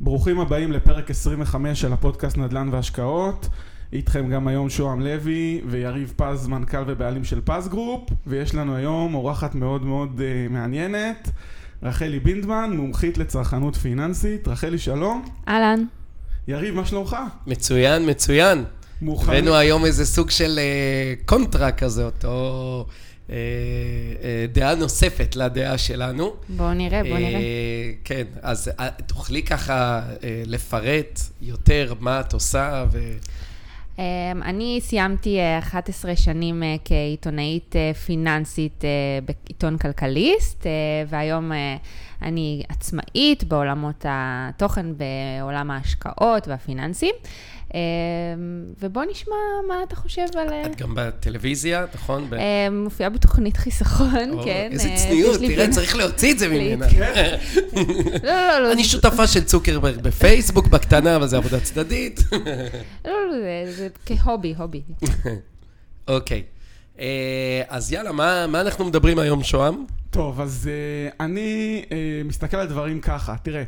ברוכים הבאים לפרק 25 של הפודקאסט נדל"ן והשקעות. איתכם גם היום שוהם לוי ויריב פז, מנכ"ל ובעלים של פז גרופ, ויש לנו היום אורחת מאוד מאוד uh, מעניינת, רחלי בינדמן, מומחית לצרכנות פיננסית. רחלי, שלום. אהלן. יריב, מה שלומך? מצוין, מצוין. מוכנים? הבאנו היום איזה סוג של uh, קונטרה כזאת, או דעה נוספת לדעה שלנו. בואו נראה, בואו נראה. Uh, כן, אז תוכלי ככה לפרט יותר מה את עושה ו... Um, אני סיימתי uh, 11 שנים כעיתונאית פיננסית בעיתון כלכליסט, והיום אני עצמאית בעולמות התוכן, בעולם ההשקעות והפיננסים. Um, ובוא נשמע מה אתה חושב על... את גם בטלוויזיה, נכון? Um, מופיעה בתוכנית חיסכון, כן. איזה uh, צניעות, תראה, צריך להוציא את זה ממנה. לא, לא, לא. אני זה- שותפה של צוקרברג בפייסבוק בקטנה, אבל זה עבודה צדדית. לא, לא, זה- זה כהובי, הובי. אוקיי. אה, אז יאללה, מה מה אנחנו מדברים היום, שוהם? טוב, אז uh, אני uh, מסתכל על דברים ככה, תראה.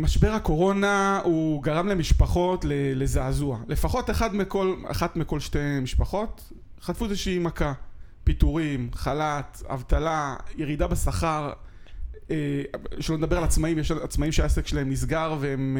משבר הקורונה הוא גרם למשפחות לזעזוע. לפחות אחד מכל, אחת מכל שתי משפחות חטפו איזושהי מכה. פיטורים, חל"ת, אבטלה, ירידה בשכר. אה, שלא נדבר על עצמאים, יש עצמאים שהעסק שלהם נסגר והם...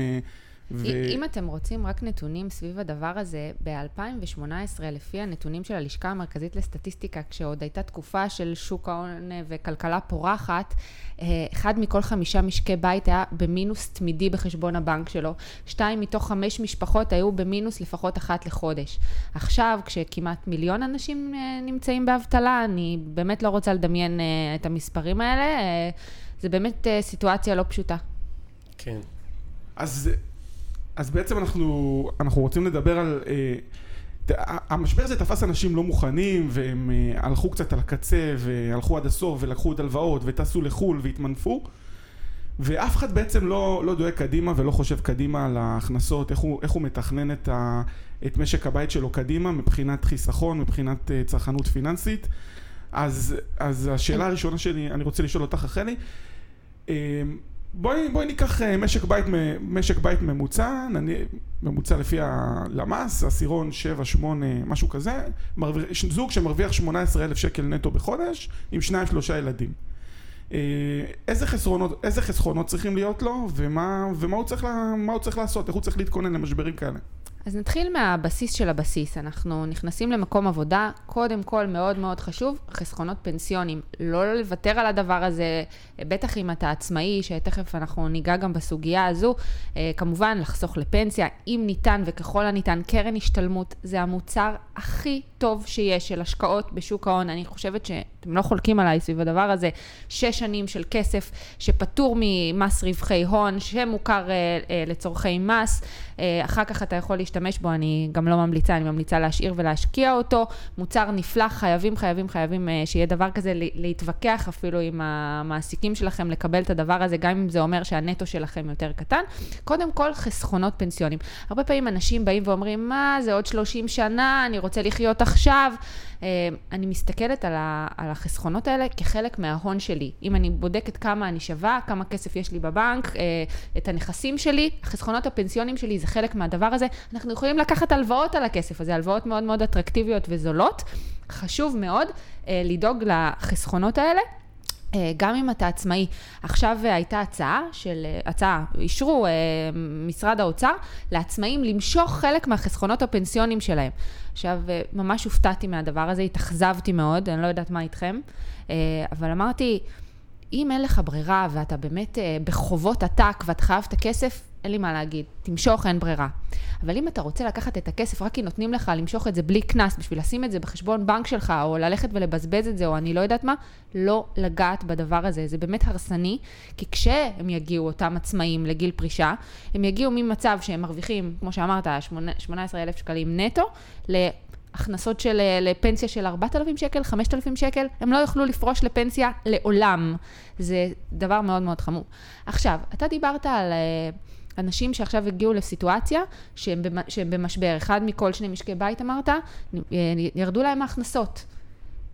אה, ו... אם אתם רוצים רק נתונים סביב הדבר הזה, ב-2018, לפי הנתונים של הלשכה המרכזית לסטטיסטיקה, כשעוד הייתה תקופה של שוק ההון וכלכלה פורחת, אה, אחד מכל חמישה משקי בית היה במינוס תמידי בחשבון הבנק שלו. שתיים מתוך חמש משפחות היו במינוס לפחות אחת לחודש. עכשיו, כשכמעט מיליון אנשים אה, נמצאים באבטלה, אני באמת לא רוצה לדמיין אה, את המספרים האלה. אה, זה באמת אה, סיטואציה לא פשוטה. כן. אז, אז בעצם אנחנו, אנחנו רוצים לדבר על... אה, המשבר הזה תפס אנשים לא מוכנים והם אה, הלכו קצת על הקצה והלכו עד הסוף ולקחו עוד הלוואות וטסו לחו"ל והתמנפו ואף אחד בעצם לא, לא דואג קדימה ולא חושב קדימה על ההכנסות, איך הוא, איך הוא מתכנן את, ה, את משק הבית שלו קדימה מבחינת חיסכון, מבחינת אה, צרכנות פיננסית. אז, אז השאלה הראשונה שלי, אני רוצה לשאול אותך, רחלי, אה, בואי, בואי ניקח אה, משק בית, משק בית ממוצע, נני, ממוצע לפי הלמ"ס, עשירון 7, 8, משהו כזה, מרוויח, זוג שמרוויח 18,000 שקל נטו בחודש, עם שניים שלושה ילדים. אה, איזה חסרונות, איזה חסכונות צריכים להיות לו, ומה, ומה הוא, צריך לה, הוא צריך לעשות, איך הוא צריך להתכונן למשברים כאלה. אז נתחיל מהבסיס של הבסיס. אנחנו נכנסים למקום עבודה, קודם כל מאוד מאוד חשוב, חסכונות פנסיונים. לא לוותר על הדבר הזה, בטח אם אתה עצמאי, שתכף אנחנו ניגע גם בסוגיה הזו. אה, כמובן, לחסוך לפנסיה, אם ניתן וככל הניתן, קרן השתלמות זה המוצר הכי טוב שיש של השקעות בשוק ההון. אני חושבת שאתם לא חולקים עליי סביב הדבר הזה. שש שנים של כסף שפטור ממס רווחי הון, שמוכר אה, אה, לצורכי מס. אה, אחר כך אתה יכול להשתמש בו, אני גם לא ממליצה, אני ממליצה להשאיר ולהשקיע אותו. מוצר נפלא, חייבים, חייבים, חייבים אה, שיהיה דבר כזה, להתווכח אפילו עם המעסיקים שלכם, לקבל את הדבר הזה, גם אם זה אומר שהנטו שלכם יותר קטן. קודם כל, חסכונות פנסיונים. הרבה פעמים אנשים באים ואומרים, מה, זה עוד 30 שנה, אני רוצה לחיות עכשיו. אה, אני מסתכלת על, ה, על החסכונות האלה כחלק מההון שלי. אם אני בודקת כמה אני שווה, כמה כסף יש לי בבנק, אה, את הנכסים שלי, החסכונות הפנסיונים שלי זה חלק מהדבר הזה. אנחנו יכולים לקחת הלוואות על הכסף הזה, הלוואות מאוד מאוד אטרקטיביות וזולות. חשוב מאוד אה, לדאוג לחסכונות האלה. אה, גם אם אתה עצמאי. עכשיו אה, הייתה הצעה של, אה, הצעה, אישרו משרד האוצר לעצמאים למשוך חלק מהחסכונות הפנסיונים שלהם. עכשיו, ממש הופתעתי מהדבר הזה, התאכזבתי מאוד, אני לא יודעת מה איתכם, אבל אמרתי, אם אין לך ברירה ואתה באמת בחובות עתק ואתה חייב את הכסף, אין לי מה להגיד, תמשוך, אין ברירה. אבל אם אתה רוצה לקחת את הכסף רק כי נותנים לך למשוך את זה בלי קנס, בשביל לשים את זה בחשבון בנק שלך, או ללכת ולבזבז את זה, או אני לא יודעת מה, לא לגעת בדבר הזה. זה באמת הרסני, כי כשהם יגיעו, אותם עצמאים, לגיל פרישה, הם יגיעו ממצב שהם מרוויחים, כמו שאמרת, 18,000 שקלים נטו, הכנסות של, לפנסיה של 4,000 שקל, 5,000 שקל, הם לא יוכלו לפרוש לפנסיה לעולם. זה דבר מאוד מאוד חמור. עכשיו, אתה דיברת על אה, אנשים שעכשיו הגיעו לסיטואציה שהם, במ- שהם במשבר. אחד מכל שני משקי בית, אמרת, ירדו להם ההכנסות.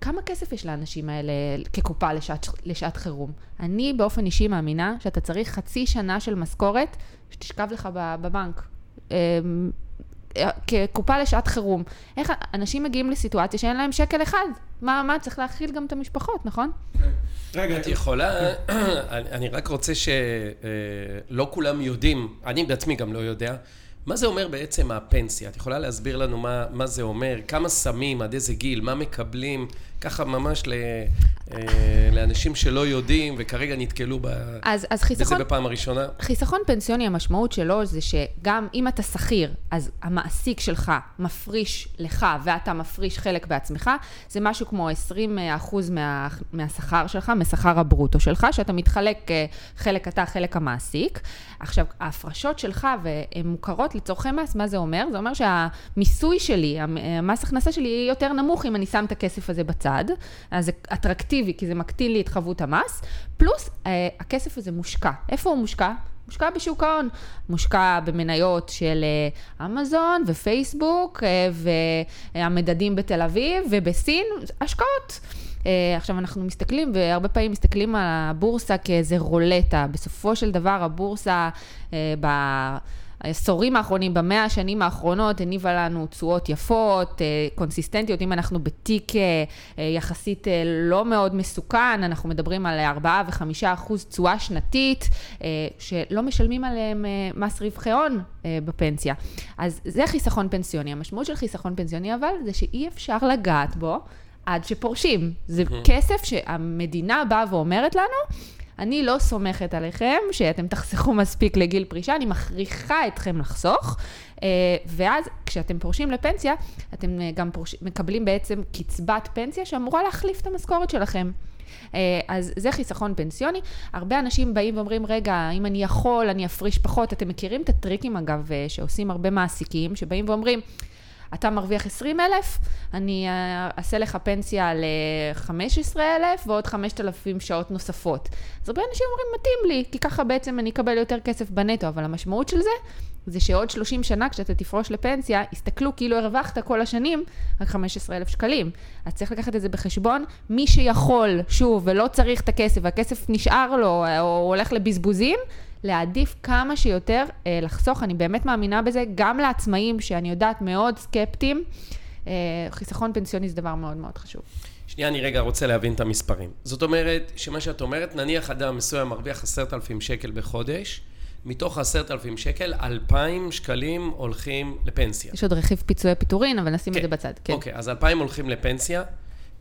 כמה כסף יש לאנשים האלה כקופה לשעת, לשעת חירום? אני באופן אישי מאמינה שאתה צריך חצי שנה של משכורת שתשכב לך בבנק. אמ, כקופה לשעת חירום. איך אנשים מגיעים לסיטואציה שאין להם שקל אחד? מה, מה, צריך להכיל גם את המשפחות, נכון? רגע, את יכולה, אני רק רוצה שלא כולם יודעים, אני בעצמי גם לא יודע, מה זה אומר בעצם הפנסיה? את יכולה להסביר לנו מה, מה זה אומר? כמה שמים, עד איזה גיל, מה מקבלים? ככה ממש אה, לאנשים שלא יודעים וכרגע נתקלו ב, אז, אז חיסכון, בזה בפעם הראשונה. חיסכון פנסיוני, המשמעות שלו זה שגם אם אתה שכיר, אז המעסיק שלך מפריש לך ואתה מפריש חלק בעצמך, זה משהו כמו 20 אחוז מה, מהשכר שלך, משכר הברוטו שלך, שאתה מתחלק אה, חלק אתה, חלק המעסיק. עכשיו, ההפרשות שלך, והן מוכרות לצורכי מס, מה זה אומר? זה אומר שהמיסוי שלי, המס הכנסה שלי, יהיה יותר נמוך אם אני שם את הכסף הזה בצד. אז זה אטרקטיבי, כי זה מקטין לי את חבות המס, פלוס אה, הכסף הזה מושקע. איפה הוא מושקע? מושקע בשוק ההון, מושקע במניות של אה, אמזון ופייסבוק אה, והמדדים בתל אביב ובסין, השקעות. עכשיו אנחנו מסתכלים, והרבה פעמים מסתכלים על הבורסה כאיזה רולטה. בסופו של דבר הבורסה ב... העשורים האחרונים, במאה השנים האחרונות, הניבה לנו תשואות יפות, אה, קונסיסטנטיות. אם אנחנו בתיק אה, אה, יחסית לא מאוד מסוכן, אנחנו מדברים על 4 ו-5 אחוז תשואה שנתית, שלא משלמים עליהם מס רווחי הון בפנסיה. אז זה חיסכון פנסיוני. המשמעות של חיסכון פנסיוני, אבל, זה שאי אפשר לגעת בו עד שפורשים. זה כסף שהמדינה באה ואומרת לנו, אני לא סומכת עליכם שאתם תחסכו מספיק לגיל פרישה, אני מכריחה אתכם לחסוך, אה, ואז כשאתם פורשים לפנסיה, אתם אה, גם פורש... מקבלים בעצם קצבת פנסיה שאמורה להחליף את המשכורת שלכם. אה, אז זה חיסכון פנסיוני. הרבה אנשים באים ואומרים, רגע, אם אני יכול, אני אפריש פחות. אתם מכירים את הטריקים, אגב, שעושים הרבה מעסיקים, שבאים ואומרים, אתה מרוויח 20 אלף, אני אה, אעשה לך פנסיה ל-15 אלף ועוד 5,000 שעות נוספות. אז הרבה אנשים אומרים, מתאים לי, כי ככה בעצם אני אקבל יותר כסף בנטו, אבל המשמעות של זה, זה שעוד 30 שנה כשאתה תפרוש לפנסיה, יסתכלו כאילו הרווחת כל השנים רק 15 אלף שקלים. אז צריך לקחת את זה בחשבון. מי שיכול, שוב, ולא צריך את הכסף, והכסף נשאר לו, או הולך לבזבוזים, להעדיף כמה שיותר אה, לחסוך. אני באמת מאמינה בזה, גם לעצמאים, שאני יודעת מאוד סקפטיים, אה, חיסכון פנסיוני זה דבר מאוד מאוד חשוב. שנייה, אני רגע רוצה להבין את המספרים. זאת אומרת, שמה שאת אומרת, נניח אדם מסוים מרוויח עשרת אלפים שקל בחודש, מתוך עשרת אלפים שקל, אלפיים שקלים הולכים לפנסיה. יש עוד רכיב פיצויי פיטורין, אבל נשים כן. את זה בצד. כן. אוקיי, אז אלפיים הולכים לפנסיה.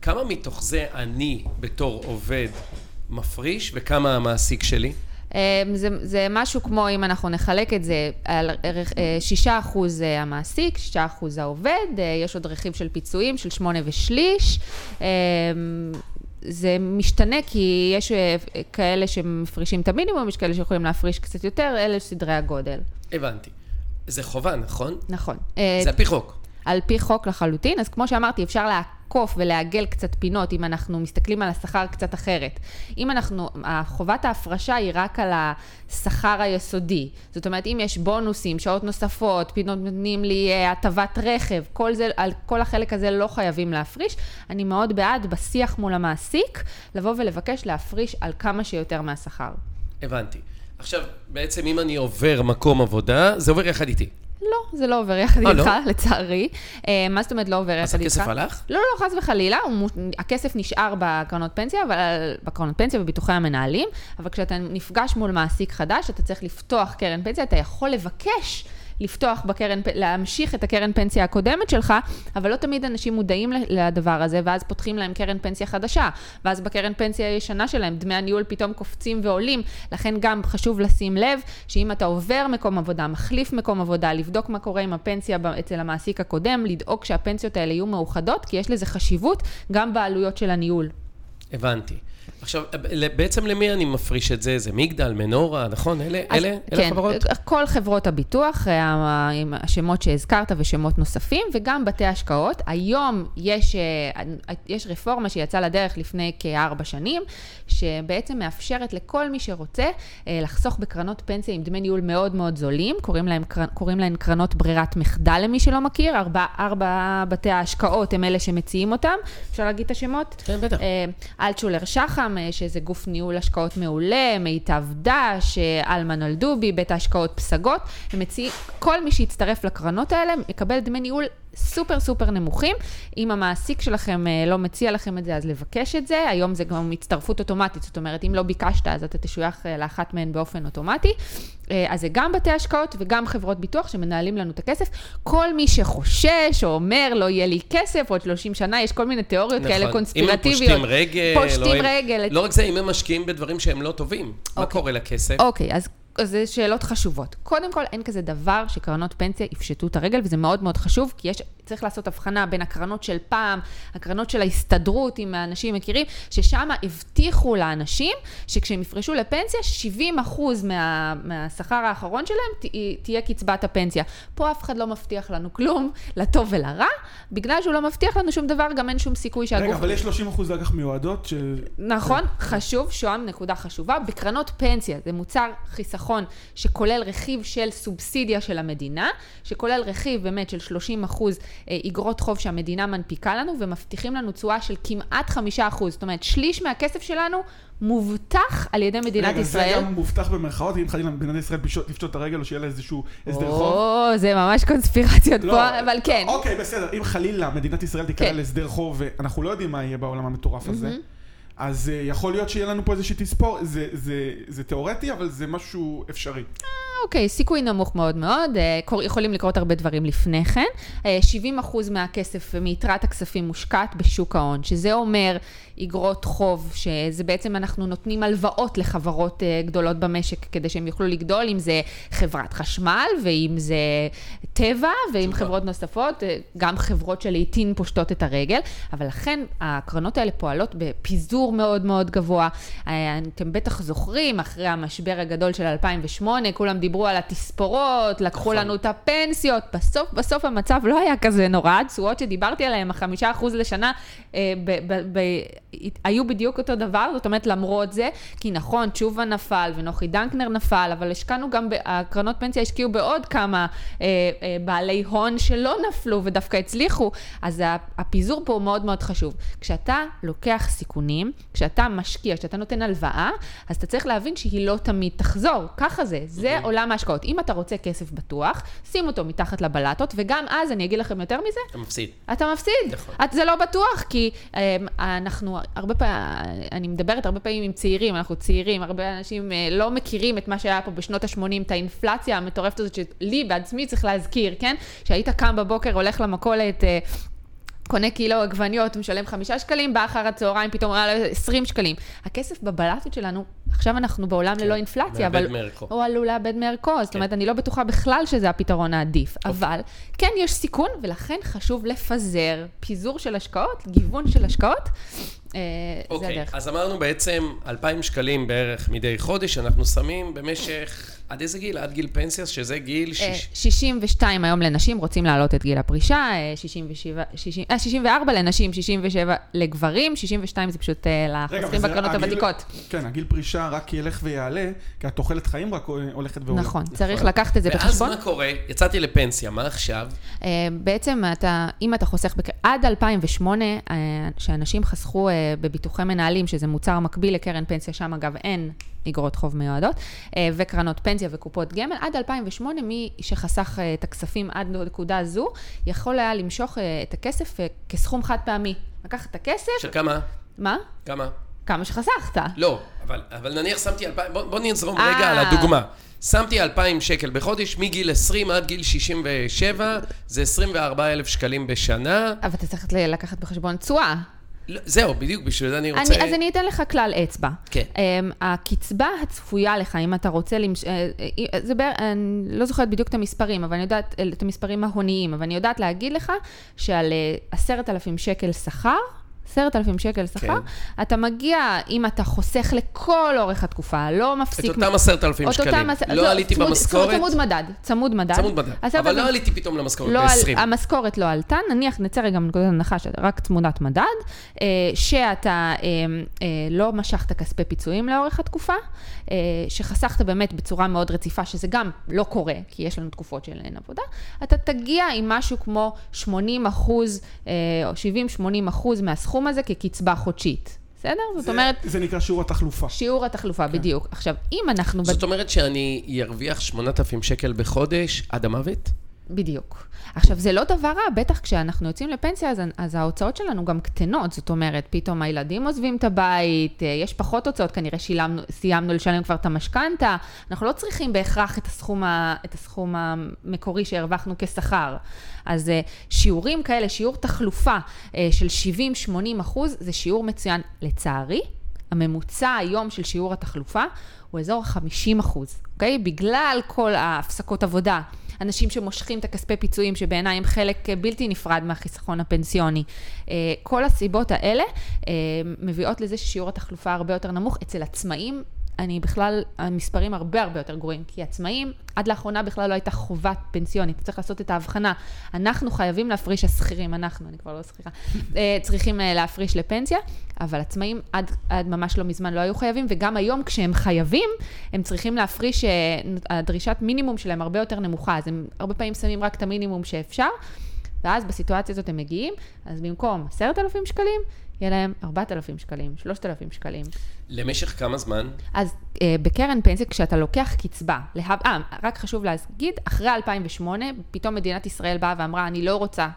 כמה מתוך זה אני, בתור עובד, מפריש, וכמה המעסיק שלי? אמ, זה, זה משהו כמו, אם אנחנו נחלק את זה, על ערך, 6% אה, המעסיק, 6% העובד, אה, יש עוד רכיב של פיצויים של 8 ושליש. אמ, זה משתנה כי יש אה, כאלה שמפרישים את המינימום, יש כאלה שיכולים להפריש קצת יותר, אלה סדרי הגודל. הבנתי. זה חובה, נכון? נכון. זה על פי חוק. על פי חוק לחלוטין, אז כמו שאמרתי, אפשר לה... לעקוף ולעגל קצת פינות אם אנחנו מסתכלים על השכר קצת אחרת. אם אנחנו, חובת ההפרשה היא רק על השכר היסודי. זאת אומרת, אם יש בונוסים, שעות נוספות, פינות נותנים לי אה, הטבת רכב, כל זה, על כל החלק הזה לא חייבים להפריש. אני מאוד בעד בשיח מול המעסיק, לבוא ולבקש להפריש על כמה שיותר מהשכר. הבנתי. עכשיו, בעצם אם אני עובר מקום עבודה, זה עובר יחד איתי. לא, זה לא עובר יחד אה, איתך, לא? לצערי. אה, מה זאת אומרת לא עובר יחד איתך? אז הכסף הלך? לא, לא, חס וחלילה, הכסף נשאר בקרנות פנסיה, בקרנות פנסיה וביטוחי המנהלים, אבל כשאתה נפגש מול מעסיק חדש, אתה צריך לפתוח קרן פנסיה, אתה יכול לבקש לפתוח בקרן, להמשיך את הקרן פנסיה הקודמת שלך, אבל לא תמיד אנשים מודעים לדבר הזה, ואז פותחים להם קרן פנסיה חדשה, ואז בקרן פנסיה הישנה שלהם, דמי הניהול פתאום קופצים ועולים, לכן גם חשוב לשים לב שאם אתה עובר מקום עבודה, מחליף מקום עבודה, לבדוק מה קורה עם הפנסיה אצל המעסיק הקודם, לדאוג שהפנסיות האלה יהיו מאוחדות, כי יש לזה חשיבות גם בעלויות של הניהול. הבנתי. עכשיו, בעצם למי אני מפריש את זה? זה מגדל, מנורה, נכון? אלה, אז, אלה, כן, אלה חברות? כל חברות הביטוח, אה, עם השמות שהזכרת ושמות נוספים, וגם בתי השקעות. היום יש, אה, יש רפורמה שיצאה לדרך לפני כארבע שנים, שבעצם מאפשרת לכל מי שרוצה אה, לחסוך בקרנות פנסיה עם דמי ניהול מאוד מאוד זולים, קוראים להם, קוראים להם קרנות ברירת מחדל למי שלא מכיר, ארבע, ארבע בתי ההשקעות הם אלה שמציעים אותם, אפשר להגיד את השמות? כן, בטח. אלטשולר שחם, שזה גוף ניהול השקעות מעולה, מיטב דש, אלמן אלדובי, בית ההשקעות פסגות, הם מציעים, כל מי שיצטרף לקרנות האלה יקבל דמי ניהול סופר סופר נמוכים. אם המעסיק שלכם אה, לא מציע לכם את זה, אז לבקש את זה. היום זה גם הצטרפות אוטומטית, זאת אומרת, אם לא ביקשת, אז אתה תשוייך אה, לאחת מהן באופן אוטומטי. אה, אז זה גם בתי השקעות וגם חברות ביטוח שמנהלים לנו את הכסף. כל מי שחושש או אומר, לא יהיה לי כסף, עוד 30 שנה, יש כל מיני תיאוריות נכון. כאלה קונספירטיביות. אם הם פושטים רגל, פושטים לא רגל. לא רק זה, אם הם משקיעים בדברים שהם לא טובים, אוקיי. מה קורה לכסף? אוקיי, אז זה שאלות חשובות. קודם כל, אין כזה דבר שקרנות פנסיה יפשטו את הרגל, וזה מאוד מאוד חשוב, כי יש, צריך לעשות הבחנה בין הקרנות של פעם, הקרנות של ההסתדרות, אם האנשים מכירים, ששם הבטיחו לאנשים שכשהם יפרשו לפנסיה, 70 מה, מהשכר האחרון שלהם ת, תהיה קצבת הפנסיה. פה אף אחד לא מבטיח לנו כלום, לטוב ולרע. בגלל שהוא לא מבטיח לנו שום דבר, גם אין שום סיכוי שהגוף... רגע, אבל יש 30 אחוז אג"ח מיועדות ש... נכון, חשוב, שוהם, נקודה חשובה. בקרנות פנסיה, זה מוצר חיסכון. שכולל רכיב של סובסידיה של המדינה, שכולל רכיב באמת של 30 אחוז אה, אגרות חוב שהמדינה מנפיקה לנו, ומבטיחים לנו תשואה של כמעט 5 אחוז. זאת אומרת, שליש מהכסף שלנו מובטח על ידי מדינת רגע, ישראל. רגע, זה גם מובטח במרכאות, אם חלילה מדינת ישראל תפשוט את הרגל או שיהיה לה איזשהו הסדר חוב? או, זה ממש קונספירציות לא, פה, אבל כן. אוקיי, בסדר, אם חלילה מדינת ישראל תיקרא כן. להסדר חוב, ואנחנו לא יודעים מה יהיה בעולם המטורף הזה. Mm-hmm. אז uh, יכול להיות שיהיה לנו פה איזושהי תספור, זה, זה, זה תיאורטי, אבל זה משהו אפשרי. אוקיי, סיכוי נמוך מאוד מאוד, uh, יכולים לקרות הרבה דברים לפני כן. Uh, אה, 70% מהכסף, מיתרת הכספים מושקעת בשוק ההון, שזה אומר אגרות חוב, שזה בעצם אנחנו נותנים הלוואות לחברות גדולות במשק כדי שהם יוכלו לגדול, אם זה חברת חשמל, ואם זה טבע, ואם חברות נוספות, גם חברות שלעיתים פושטות את הרגל, אבל לכן הקרנות האלה פועלות בפיזור מאוד מאוד גבוה. אתם בטח זוכרים, אחרי המשבר הגדול של 2008, כולם דיברו על התספורות, לקחו נכון. לנו את הפנסיות, בסוף, בסוף המצב לא היה כזה נורא, התשואות שדיברתי עליהן, החמישה אחוז לשנה, אה, ב, ב, ב, היו בדיוק אותו דבר, זאת אומרת, למרות זה, כי נכון, תשובה נפל ונוחי דנקנר נפל, אבל השקענו גם, הקרנות פנסיה השקיעו בעוד כמה אה, אה, בעלי הון שלא נפלו ודווקא הצליחו, אז הפיזור פה הוא מאוד מאוד חשוב. כשאתה לוקח סיכונים, כשאתה משקיע, כשאתה נותן הלוואה, אז אתה צריך להבין שהיא לא תמיד תחזור, ככה זה, זה אוקיי. עולם ההשקעות. אם אתה רוצה כסף בטוח, שים אותו מתחת לבלטות, וגם אז, אני אגיד לכם יותר מזה, אתה מפסיד. אתה מפסיד. נכון. את, זה לא בטוח, כי אה, אנחנו הרבה פעמים, אני מדברת הרבה פעמים עם צעירים, אנחנו צעירים, הרבה אנשים אה, לא מכירים את מה שהיה פה בשנות ה-80, את האינפלציה המטורפת הזאת, שלי בעצמי צריך להזכיר, כן? שהיית קם בבוקר, הולך למכולת, אה, קונה קילו עגבניות, משלם חמישה שקלים, בא אחר הצהריים, פתאום עלה לו עשרים שקלים. הכסף בבלטות שלנו, עכשיו אנחנו בעולם כן, ללא אינפלציה, אבל... מערכו. הוא עלול לאבד מערכו, כן. זאת אומרת, אני לא בטוחה בכלל שזה הפתרון העדיף. אוקיי. אבל כן, יש סיכון, ולכן חשוב לפזר פיזור של השקעות, גיוון של השקעות. אה, אוקיי, אז אמרנו בעצם 2,000 שקלים בערך מדי חודש, אנחנו שמים במשך... עד איזה גיל? עד גיל פנסיה, שזה גיל... שיש... 62 היום לנשים, רוצים להעלות את גיל הפרישה, 67, 60, אה, 64 לנשים, 67 לגברים, 62 זה פשוט לחוסכים בקרנות הוותיקות. כן, הגיל פרישה רק ילך ויעלה, כי התוחלת חיים רק הולכת ועולה. נכון, צריך לקחת את זה בחשבון. ואז מה קורה? יצאתי לפנסיה, מה עכשיו? בעצם אתה, אם אתה חוסך, עד 2008, שאנשים חסכו בביטוחי מנהלים, שזה מוצר מקביל לקרן פנסיה, שם אגב אין אגרות חוב מיועדות, אה, וקרנות פנסיה וקופות גמל. עד 2008, מי שחסך אה, את הכספים עד לנקודה הזו, יכול היה למשוך אה, את הכסף כסכום חד פעמי. לקחת את הכסף... של כמה? מה? כמה? כמה שחסכת. לא, אבל, אבל נניח שמתי אלפיים, בוא, בוא נזרום רגע על הדוגמה. שמתי אלפיים שקל בחודש, מגיל 20 עד גיל 67, זה 24 אלף שקלים בשנה. אבל אתה צריך לקחת בחשבון תשואה. לא, זהו, בדיוק, בשביל זה אני רוצה... אני, אז אני אתן לך כלל אצבע. כן. Um, הקצבה הצפויה לך, אם אתה רוצה למש... Uh, זה בר... אני לא זוכרת בדיוק את המספרים, אבל אני יודעת, את המספרים ההוניים, אבל אני יודעת להגיד לך שעל עשרת אלפים שקל שכר, עשרת אלפים שקל שכר, כן. אתה מגיע, אם אתה חוסך לכל אורך התקופה, לא מפסיק... את אותם עשרת אלפים את אותם שקלים. עשר- לא עליתי צמוד- במשכורת? צמוד מדד, צמוד מדד. צמוד מדד. אבל לא אלפים- עליתי פתאום למשכורת לא, על- ב-20. המשכורת לא עלתה, נניח נצא רגע מנקודת הנחה שרק צמודת מדד, אה, שאתה אה, אה, לא משכת כספי פיצויים לאורך התקופה, אה, שחסכת באמת בצורה מאוד רציפה, שזה גם לא קורה, כי יש לנו תקופות של אין עבודה, אתה תגיע עם משהו כמו 80 אחוז, אה, או 70-80 אחוז מהסכום הזה כקצבה חודשית. בסדר? זאת זה- אומרת, זה נקרא שיעור התחלופה. שיעור התחלופה, בדיוק. עכשיו, אם אנחנו... זאת אומרת שאני ארוויח 8,000 שקל בחודש עד המוות? בדיוק. עכשיו, זה לא דבר רע, בטח כשאנחנו יוצאים לפנסיה, אז, אז ההוצאות שלנו גם קטנות. זאת אומרת, פתאום הילדים עוזבים את הבית, אה, יש פחות הוצאות, כנראה שילמנו, סיימנו לשלם כבר את המשכנתה. אנחנו לא צריכים בהכרח את הסכום, ה, את הסכום המקורי שהרווחנו כשכר. אז אה, שיעורים כאלה, שיעור תחלופה אה, של 70-80 אחוז, זה שיעור מצוין. לצערי, הממוצע היום של שיעור התחלופה הוא אזור ה-50 אחוז, אוקיי? בגלל כל ההפסקות עבודה. אנשים שמושכים את הכספי פיצויים, שבעיניי הם חלק אה, בלתי נפרד מהחיסכון הפנסיוני. אה, כל הסיבות האלה אה, מביאות לזה ששיעור התחלופה הרבה יותר נמוך. אצל עצמאים, אני בכלל, המספרים הרבה הרבה יותר גרועים, כי עצמאים, עד לאחרונה בכלל לא הייתה חובת פנסיונית, צריך לעשות את ההבחנה. אנחנו חייבים להפריש, השכירים, אנחנו, אני כבר לא שכירה, אה, צריכים אה, להפריש לפנסיה, אבל עצמאים עד, עד ממש לא מזמן לא היו חייבים, וגם היום כשהם חייבים, הם צריכים להפריש, אה, הדרישת מינימום שלהם הרבה יותר נמוכה, אז הם הרבה פעמים שמים רק את המינימום שאפשר, ואז בסיטואציה הזאת הם מגיעים, אז במקום 10,000 שקלים, יהיה להם 4,000 שקלים, 3,000 שקלים. למשך כמה זמן? אז אה, בקרן פנסיה, כשאתה לוקח קצבה, להב... אה, רק חשוב להגיד, אחרי 2008, פתאום מדינת ישראל באה ואמרה, אני לא רוצה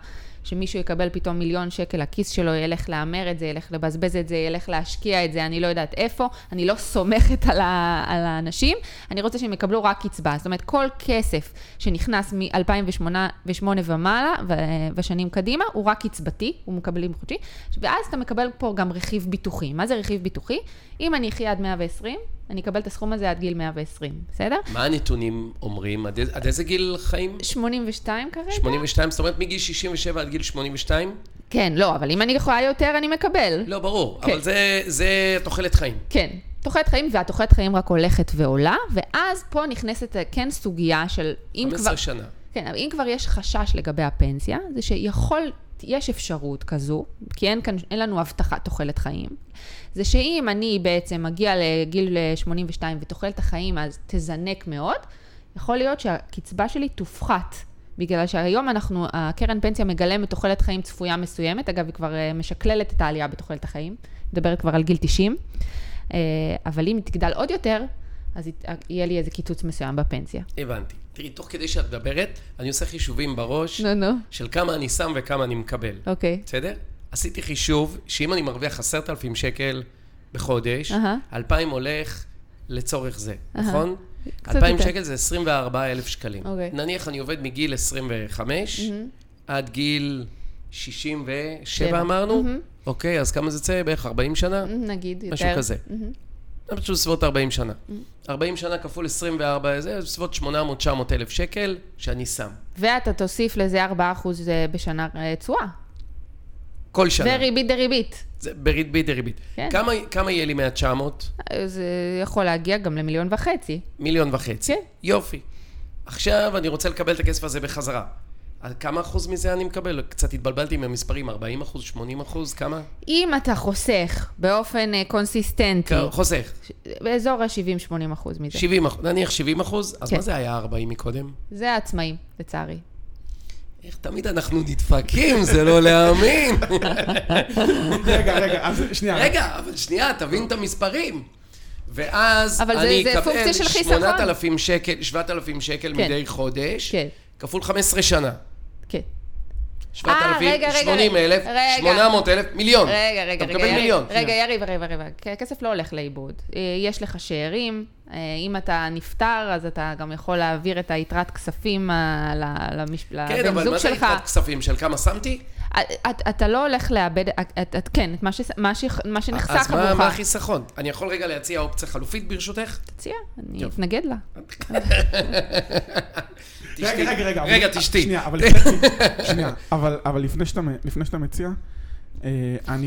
שמישהו יקבל פתאום מיליון שקל לכיס שלו, ילך להמר את זה, ילך לבזבז את זה, ילך להשקיע את זה, אני לא יודעת איפה, אני לא סומכת על, ה... על האנשים, אני רוצה שהם יקבלו רק קצבה. זאת אומרת, כל כסף שנכנס מ-2008 ומעלה, ו... ושנים קדימה, הוא רק קצבתי, הוא מקבלים חודשי, ואז אתה מקבל פה גם רכיב ביטוחי. מה זה רכיב ביטוחי? אם אני אחיה עד 120, אני אקבל את הסכום הזה עד גיל 120, בסדר? מה הנתונים אומרים? עד, עד איזה גיל חיים? 82 כרגע? 82? זאת אומרת מגיל 67 עד גיל 82? כן, לא, אבל אם אני יכולה יותר, אני מקבל. לא, ברור. כן. אבל זה, זה תוחלת חיים. כן. תוחלת חיים, והתוחלת חיים רק הולכת ועולה, ואז פה נכנסת אה, כן סוגיה של אם 15 כבר... שנה. כן, אבל אם כבר יש חשש לגבי הפנסיה, זה שיכול, יש אפשרות כזו, כי אין כאן, אין לנו הבטחת תוחלת חיים, זה שאם אני בעצם מגיע לגיל 82 ותוחלת החיים אז תזנק מאוד, יכול להיות שהקצבה שלי תופחת. בגלל שהיום אנחנו, הקרן פנסיה מגלמת תוחלת חיים צפויה מסוימת, אגב, היא כבר אה, משקללת את העלייה בתוחלת החיים, מדברת כבר על גיל 90, אה, אבל אם היא תגדל עוד יותר, אז ית- יהיה לי איזה קיצוץ מסוים בפנסיה. הבנתי. תראי, תוך כדי שאת מדברת, אני עושה חישובים בראש נו, נו, של כמה אני שם וכמה אני מקבל. אוקיי. בסדר? עשיתי חישוב שאם אני מרוויח עשרת אלפים שקל בחודש. אלפיים הולך לצורך זה, אהה. נכון? אלפיים. שקל זה 24 אלף שקלים. אוקיי. נניח אני עובד מגיל 25 עד גיל 67 שבע. אמרנו? אוקיי, אז כמה זה יוצא? בערך 40 שנה? נגיד, יותר. משהו כזה. זה פשוט בסביבות 40 שנה. 40 שנה כפול 24, זה בסביבות 800-900 אלף שקל שאני שם. ואתה תוסיף לזה 4% בשנה אה, תשואה. כל שנה. וריבית דריבית. זה בריבית דריבית. כן. כמה, כמה יהיה לי מה-900? זה יכול להגיע גם למיליון וחצי. מיליון וחצי. כן. יופי. עכשיו אני רוצה לקבל את הכסף הזה בחזרה. על כמה אחוז מזה אני מקבל? קצת התבלבלתי עם המספרים, 40 אחוז, 80 אחוז, כמה? אם אתה חוסך באופן אה, קונסיסטנטי, כן, חוסך. באזור ה-70-80 אחוז מזה. 70 אחוז, נניח 70 אחוז, אז כן. מה זה היה 40 מקודם? זה העצמאים, לצערי. איך תמיד אנחנו נדפקים, זה לא להאמין. רגע, רגע, אז שנייה. רגע, אבל שנייה, תבין את המספרים. ואז אני זה אקבל חיסכון. 8,000 שקל, 7,000 שקל כן. מדי חודש, כן. כפול 15 שנה. כן. 7,000, רגע, רגע, 80 אלף, רגע. 800 אלף, מיליון. רגע, רגע, אתה רגע, מקבל מיליון. רגע, יריב, רגע, רגע, הכסף לא הולך לאיבוד. אה, יש לך שאירים, אה, אם אתה נפטר, אז אתה גם יכול להעביר את היתרת כספים אה, למש- כן, לבן אבל זוג מה זה שלך. יתרת כספים? של כמה שמתי? את- אתה לא הולך לאבד, את- כן, את מה שנחסך אז מה- מה עבורך. החיסכון? אני יכול רגע להציע אופציה חלופית ברשותך? תציע, אני טוב. אתנגד לה. תשתי. רגע, רגע, רגע. רגע, תשתי. שנייה, אבל לפני- שנייה, אבל אבל לפני שאתה מ- לפני שאתה מציע, אני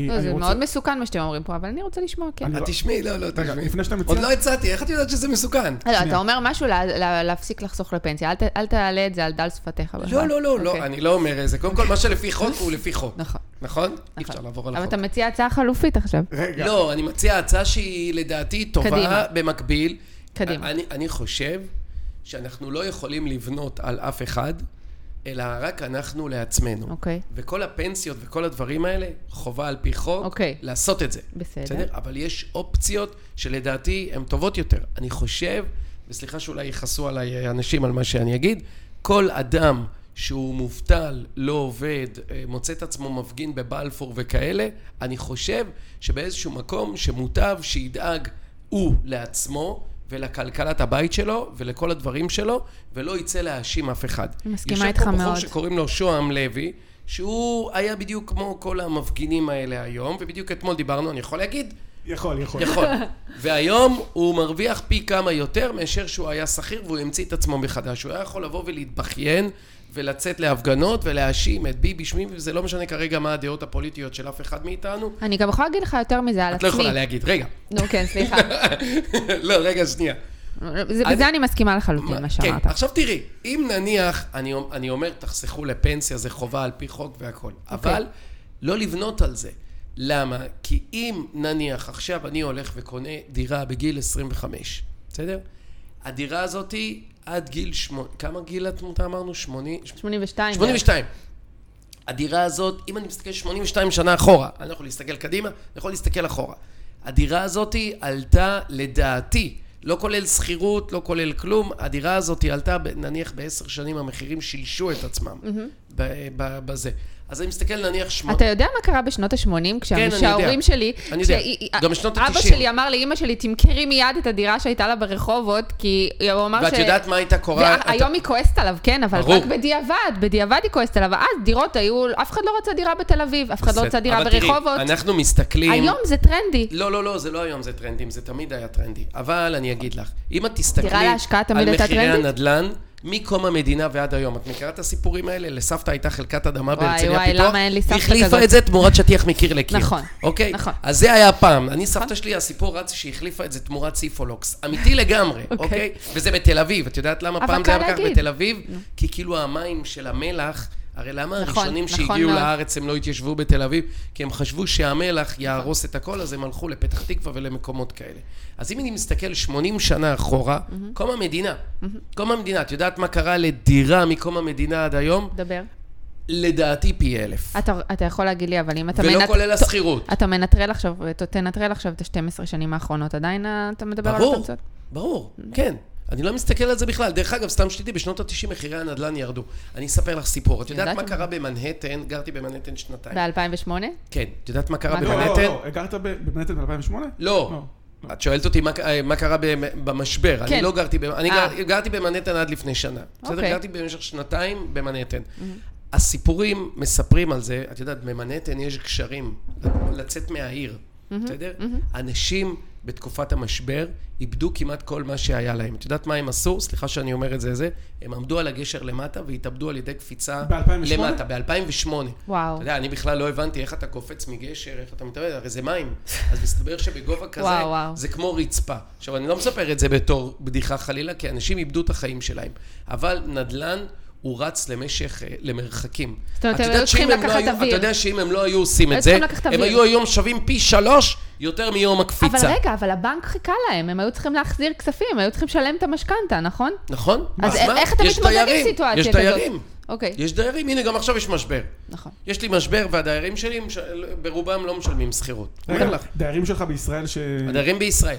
לא, אני זה רוצה... מאוד מסוכן מה שאתם אומרים פה, אבל אני רוצה לשמוע, כן. תשמעי, לא, לא, רגע, תשמעי. לפני שאתה מציע... עוד לא הצעתי, איך את יודעת שזה מסוכן? לא. אתה אומר משהו לה- לה- להפסיק לחסוך לפנסיה, אל ת- אל תעלה את זה על דל שפתיך. לא, לא, לא, לא, אוקיי. אני לא אומר איזה. קודם כל, מה שלפי חוק הוא לפי חוק. נכון. נכון? אי אפשר נכון. לעבור על אבל החוק. אתה מציע הצעה חלופית עכשיו. רגע. לא, אני מציע הצעה שהיא לדעתי טובה קדימה. במקביל. קדימה. אני, אני חושב שאנחנו לא יכולים לבנות על אף אחד, אלא רק אנחנו לעצמנו. אוקיי. וכל הפנסיות וכל הדברים האלה, חובה על פי חוק אוקיי. לעשות את זה. בסדר. אבל יש אופציות שלדעתי הן טובות יותר. אני חושב, וסליחה שאולי יכעסו עליי אנשים על מה שאני אגיד, כל אדם שהוא מובטל, לא עובד, אה, מוצא את עצמו מפגין בבלפור וכאלה, אני חושב שבאיזשהו מקום שמוטב שידאג הוא לעצמו ולכלכלת הבית שלו ולכל הדברים שלו, ולא יצא להאשים אף אחד. אני מסכימה יושב איתך פה בחור מאוד. שקוראים לו שוהם לוי, שהוא היה בדיוק כמו כל המפגינים האלה היום, ובדיוק אתמול דיברנו, אני יכול להגיד? יכול, יכול. יכול. והיום הוא מרוויח פי כמה יותר מאשר שהוא היה שכיר והוא המציא את עצמו מחדש. הוא היה יכול לבוא ולהתבכיין ולצאת להפגנות ולהאשים את ביבי שמי, וזה לא משנה כרגע מה הדעות הפוליטיות של אף אחד מאיתנו. אני גם יכולה להגיד לך יותר מזה על את לא עצמי. יכולה להגיד, רגע. נו, כן, סליחה. לא, רגע, שנייה. זה- בזה אני מסכימה לחלוטין, מה כן, שאמרת. עכשיו תראי, אם נניח, אני, אני אומר, תחסכו לפנסיה, זה חובה על פי חוק והכל, אוקיי. אבל לא לבנות על זה. למה? כי אם נניח עכשיו אני הולך וקונה דירה בגיל 25, בסדר? הדירה הזאתי עד גיל שמונה, כמה גיל את מותר אמרנו? שמונים? 82. 82. הדירה הזאת, אם אני מסתכל 82 שנה אחורה, אני לא יכול להסתכל קדימה, אני יכול להסתכל אחורה. הדירה הזאת עלתה לדעתי, לא כולל שכירות, לא כולל כלום, הדירה הזאת עלתה, נניח בעשר שנים המחירים שילשו את עצמם ב- בזה. אז אני מסתכל נניח שמונה... אתה יודע מה קרה בשנות ה-80? כן, כשההורים שלי... אני יודע. גם בשנות אבא ה-90. שלי אמר לאימא שלי, תמכרי מיד את הדירה שהייתה לה ברחובות, כי הוא אמר ש... ואת יודעת מה הייתה קורה? והיום היא כועסת עליו, כן, אבל. רק בדיעבד, בדיעבד היא כועסת עליו. אז דירות היו, אף אחד לא רצה דירה בתל אביב, אף אחד לא רצה דירה ברחובות. אנחנו מסתכלים... היום זה טרנדי. לא, לא, לא, זה לא היום זה טרנדים, זה תמיד היה טרנדי. אבל אני אגיד לך, אם את תסתכלי על מחירי? הנדל"ן, מקום המדינה ועד היום, את מכירה את הסיפורים האלה? לסבתא הייתה חלקת אדמה וואי, בהרצליה וואי, פיתוח, למה אין לי סבתא והחליפה כזאת? את זה תמורת שטיח מקיר לקיר. נכון, אוקיי? נכון. אז זה היה פעם. אני, סבתא שלי, הסיפור רץ שהיא החליפה את זה תמורת סיפולוקס. אמיתי לגמרי, אוקיי. אוקיי? וזה בתל אביב. את יודעת למה פעם זה היה להגיד. בתל אביב? כי כאילו המים של המלח... הרי למה נכון, הראשונים נכון שהגיעו מאוד. לארץ הם לא התיישבו בתל אביב? כי הם חשבו שהמלח יהרוס את הכל, אז הם הלכו לפתח תקווה ולמקומות כאלה. אז אם אני מסתכל 80 שנה אחורה, קום המדינה, קום המדינה, את יודעת מה קרה לדירה מקום המדינה עד היום? דבר. לדעתי פי אלף. אתה, אתה יכול להגיד לי, אבל אם אתה ולא מנט- כולל השכירות. אתה מנטרל עכשיו, תנטרל עכשיו את ה-12 שנים האחרונות, עדיין אה, אתה מדבר על ברור, התוצאות? ברור, כן. אני לא מסתכל על זה בכלל. דרך אגב, סתם שתדעי, בשנות ה-90 מחירי הנדל"ן ירדו. אני אספר לך סיפור. את יודעת מה קרה במנהטן? גרתי במנהטן שנתיים. ב-2008? כן. את יודעת מה קרה לא, לא, במנהטן? לא, הגרת ב- במנהטן ב-2008? לא. את שואלת אותי מה, אה, מה קרה במ- במשבר. כן. אני לא גרתי, אני אה. גר, גרתי במנהטן עד לפני שנה. בסדר? אוקיי. גרתי במשך שנתיים במנהטן. הסיפורים מספרים על זה, את יודעת, במנהטן יש גשרים, לצאת מהעיר, בסדר? אנשים בתקופת המשבר איבדו כמעט כל מה שהיה להם. את יודעת מה הם עשו? סליחה שאני אומר את זה, זה. הם עמדו על הגשר למטה והתאבדו על ידי קפיצה ב-2008? למטה, ב-2008. וואו. אתה יודע, אני בכלל לא הבנתי איך אתה קופץ מגשר, איך אתה מתאבד, הרי זה מים. אז מסתבר שבגובה כזה, וואו, וואו. זה כמו רצפה. עכשיו, אני לא מספר את זה בתור בדיחה חלילה, כי אנשים איבדו את החיים שלהם. אבל נדל"ן... הוא רץ למשך, אה, למרחקים. זאת אומרת, הם היו צריכים לא לקחת היו- אוויר. אתה יודע שאם הם לא היו עושים את זה, הם. היו היום שווים פי שלוש יותר מיום הקפיצה. אבל רגע, אבל הבנק חיכה להם, הם היו צריכים להחזיר כספים, הם היו צריכים לשלם את המשכנתה, נכון? נכון? אז מה? איך אתה יש מתמודד עם סיטואציה יש כזאת? דיירים. אוקיי, יש דיירים, הנה גם עכשיו יש משבר. נכון. יש לי משבר והדיירים שלי ברובם לא משלמים שכירות. דיירים שלך בישראל ש... הדיירים בישראל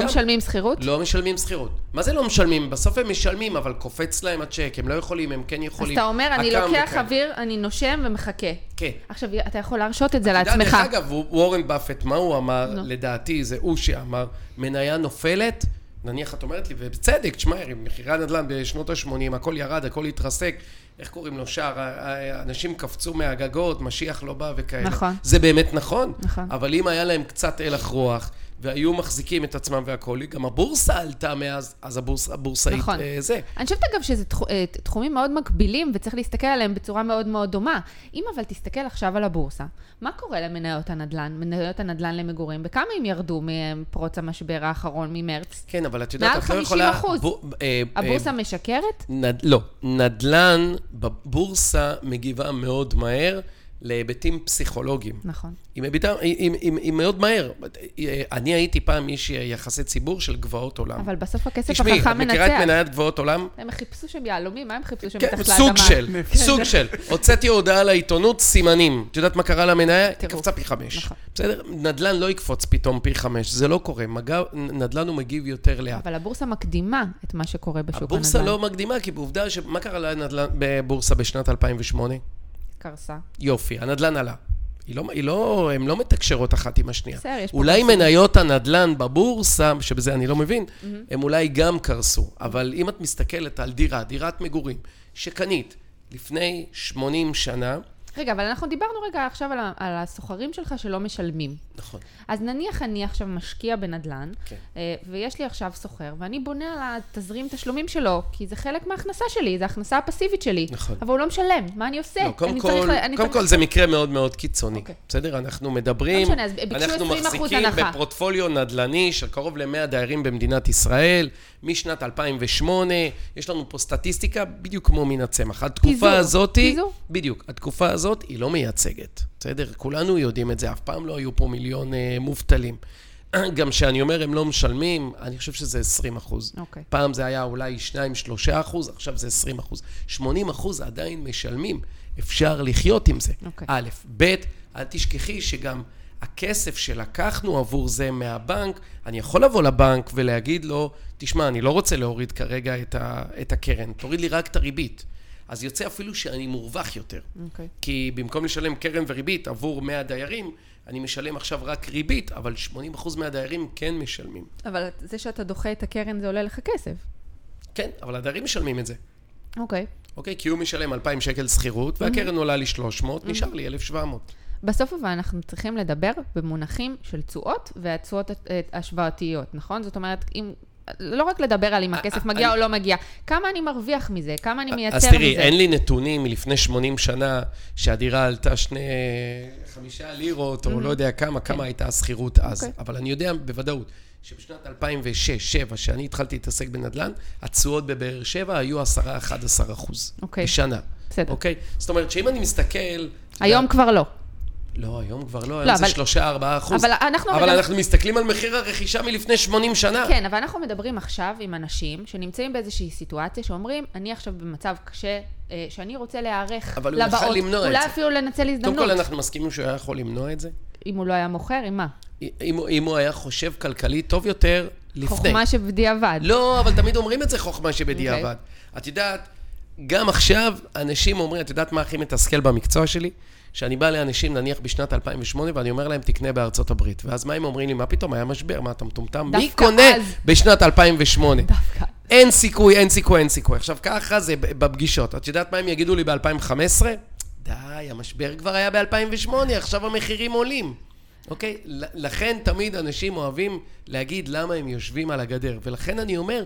לא. משלמים שכירות? לא משלמים שכירות. מה זה לא משלמים? בסוף הם משלמים, אבל קופץ להם הצ'ק, הם לא יכולים, הם כן אז יכולים. אתה אומר, אני לוקח וכאלה. אוויר, אני נושם ומחכה. כן. עכשיו, אתה יכול להרשות את זה לעצמך. דרך אגב, וורן באפט, מה הוא אמר? נו. לדעתי, זה הוא שאמר, מניה נופלת, נניח את אומרת לי, ובצדק, תשמע, מחירי הנדל"ן בשנות ה-80, הכל ירד, הכל התרסק, איך קוראים לו? שער, אנשים קפצו מהגגות, משיח לא בא וכאלה. נכון. זה באמת נכון. נכון. אבל אם היה להם קצת הלך רוח, והיו מחזיקים את עצמם והכול, גם הבורסה עלתה מאז, אז הבורסה, הבורסאית נכון. אה, זה. אני חושבת אגב שזה תח... אה, תחומים מאוד מקבילים וצריך להסתכל עליהם בצורה מאוד מאוד דומה. אם אבל תסתכל עכשיו על הבורסה, מה קורה למניות הנדל"ן, מניות הנדל"ן למגורים, בכמה הם ירדו מפרוץ המשבר האחרון ממרץ? כן, אבל את יודעת, מעל את לא 50%. יכולה... בו- אה, אה, הבורסה משקרת? נד... לא, נדל"ן בבורסה מגיבה מאוד מהר להיבטים פסיכולוגיים. נכון. היא, מביטה, היא, היא, היא, היא מאוד מהר. אני הייתי פעם איש יחסי ציבור של גבעות עולם. אבל בסוף הכסף תשמעי, החכם את מכירה את מנצח. מניית גבעות עולם? הם חיפשו שם יהלומים, מה הם חיפשו שם כן, מתחת לאדמה? סוג של. סוג של. הוצאתי הודעה לעיתונות, סימנים. את יודעת מה קרה למניה? היא. קפצה פי חמש. נכון. בסדר? נדל"ן לא יקפוץ פתאום פי חמש, זה לא קורה. מגע, נדל"ן הוא מגיב יותר לאט. אבל הבורסה מקדימה את מה שקורה בשוק הנדל"ן. הבורסה לא מקדימה, כי בעובדה. מה קרה לנדל"ן בבורסה בשנת 2008? קרסה. יופי, הנדל"ן עלה. היא לא, היא לא, הן לא מתקשרות אחת עם השנייה. בסדר, יש פה אולי. מניות הנדל"ן בבורסה, שבזה אני לא מבין, הם אולי גם קרסו. אבל אם את מסתכלת על דירה, דירת מגורים, שקנית לפני 80 שנה, רגע, אבל אנחנו דיברנו רגע עכשיו על, ה- על הסוחרים שלך שלא משלמים. נכון, אז נניח אני עכשיו משקיע בנדל"ן, כן. אה, ויש לי עכשיו סוחר, ואני בונה על התזרים תשלומים שלו, כי זה חלק מההכנסה שלי, זה ההכנסה הפסיבית שלי. נכון. אבל הוא לא משלם, מה אני עושה? לא, קודם אני כל, צריך, אני קודם צריך... כל זה מקרה מאוד מאוד קיצוני, אוקיי. בסדר? אנחנו מדברים, לא משנה, אז ביקשו אנחנו 20% מחזיקים הנחה. בפורטפוליו נדל"ני של קרוב ל-100 דיירים במדינת ישראל, משנת 2008, יש לנו פה סטטיסטיקה בדיוק כמו מן הצמח. התקופה פיזור, הזאת, פיזור. בדיוק, התקופה הזאת היא לא מייצגת, בסדר? כולנו יודעים את זה, אף פעם לא היו פה מיליון אה, מובטלים. גם כשאני אומר הם לא משלמים, אני חושב שזה 20 אחוז. אוקיי. פעם זה היה אולי 2-3 אחוז, עכשיו זה 20 אחוז. 80 אחוז עדיין משלמים, אפשר לחיות עם זה. אוקיי. א', ב', אל תשכחי שגם הכסף שלקחנו עבור זה מהבנק, אני יכול לבוא לבנק ולהגיד לו, תשמע, אני לא רוצה להוריד כרגע את, ה, את הקרן, תוריד לי רק את הריבית. אז יוצא אפילו שאני מורווח יותר. אוקיי. כי במקום לשלם קרן וריבית עבור 100 דיירים, אני משלם עכשיו רק ריבית, אבל 80% מהדיירים כן משלמים. אבל זה שאתה דוחה את הקרן, זה עולה לך כסף. כן, אבל הדיירים משלמים את זה. אוקיי. אוקיי? כי הוא משלם 2,000 שקל שכירות, והקרן עולה לי 300, נשאר לי 1,700. בסוף אבל אנחנו צריכים לדבר במונחים של תשואות והתשואות אה, השוואתיות, נכון? זאת אומרת, אם... לא רק לדבר על אם הכסף מגיע או לא מגיע, כמה אני מרוויח מזה, כמה אני מייצר אז מזה. תראי, אין לי נתונים מלפני 80 שנה שהדירה עלתה שני, חמישה לירות, או לא יודע כמה, כמה הייתה השכירות אז. אוקיי. אבל אני יודע בוודאות שבשנת 2006-2007, שאני התחלתי להתעסק בנדל"ן, התשואות בבאר שבע היו 10-11 אחוז. אוקיי. בשנה. בסדר. אוקיי? זאת אומרת שאם אני מסתכל... היום כבר לא. לא, היום כבר לא, לא, היום זה אבל- 3-4 אחוז. אבל אנחנו אבל מדבר- אנחנו מסתכלים על מחיר הרכישה מלפני 80 שנה. כן, אבל אנחנו מדברים עכשיו עם אנשים שנמצאים באיזושהי סיטואציה שאומרים, אני עכשיו במצב קשה, אה, שאני רוצה להיערך אבל הוא לבאות. יכל למנוע את אולי זה. אפילו לנצל קודם הזדמנות. כל, אנחנו מסכימים שהוא היה יכול למנוע את זה. אם הוא לא היה מוכר, עם מה? אם, אם הוא היה חושב כלכלית טוב יותר לפני. חוכמה שבדיעבד. לא, אבל תמיד אומרים את זה חוכמה שבדיעבד. אוקיי. את יודעת, גם עכשיו אנשים אומרים, את יודעת מה הכי מתסכל במקצוע שלי? שאני בא לאנשים, נניח בשנת 2008, ואני אומר להם, תקנה בארצות הברית. ואז מה הם אומרים לי? מה פתאום, היה משבר, מה אתה מטומטם? מי קונה אז. בשנת 2008? דווקא. אין סיכוי, אין סיכוי, אין סיכוי. עכשיו, ככה זה בפגישות. את יודעת מה הם יגידו לי ב-2015? די, המשבר כבר היה ב-2008, עכשיו המחירים עולים. אוקיי? לכן תמיד אנשים אוהבים להגיד למה הם יושבים על הגדר. ולכן אני אומר,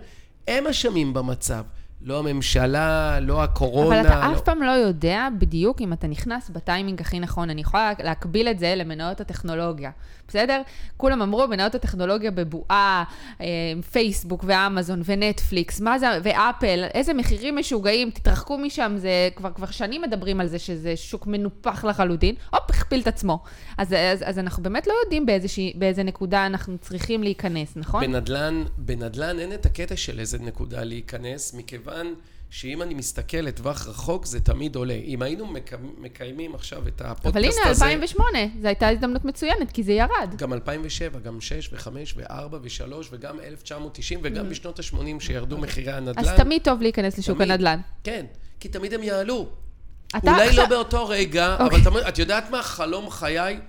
הם אשמים במצב. לא הממשלה, לא הקורונה. אבל אתה לא... אף פעם לא יודע בדיוק אם אתה נכנס בטיימינג הכי נכון. אני יכולה להקביל את זה למניות הטכנולוגיה, בסדר? כולם אמרו, מניות הטכנולוגיה בבועה, אה, פייסבוק ואמזון ונטפליקס, מה זה, ואפל, איזה מחירים משוגעים, תתרחקו משם, זה כבר, כבר שנים מדברים על זה שזה שוק מנופח לחלוטין, הופ, הכפיל את עצמו. אז, אז, אז אנחנו באמת לא יודעים באיזושהי, באיזה נקודה אנחנו צריכים להיכנס, נכון? בנדל"ן, בנדל"ן אין את הקטע של איזה נקודה להיכנס, מכיוון שאם אני מסתכל לטווח רחוק, זה תמיד עולה. אם היינו מק... מקיימים עכשיו את הפודקאסט הזה... אבל הנה, 2008, זו הייתה הזדמנות מצוינת, כי זה ירד. גם 2007, גם 6 ו-5 ו-4 ו-3 וגם 1990 וגם בשנות ה-80 שירדו מחירי הנדל"ן. אז תמיד טוב להיכנס לשוק תמיד. הנדל"ן. כן, כי תמיד הם יעלו. אולי עכשיו- לא באותו רגע, אוקיי. אבל תמיד, את יודעת מה? חלום חיי,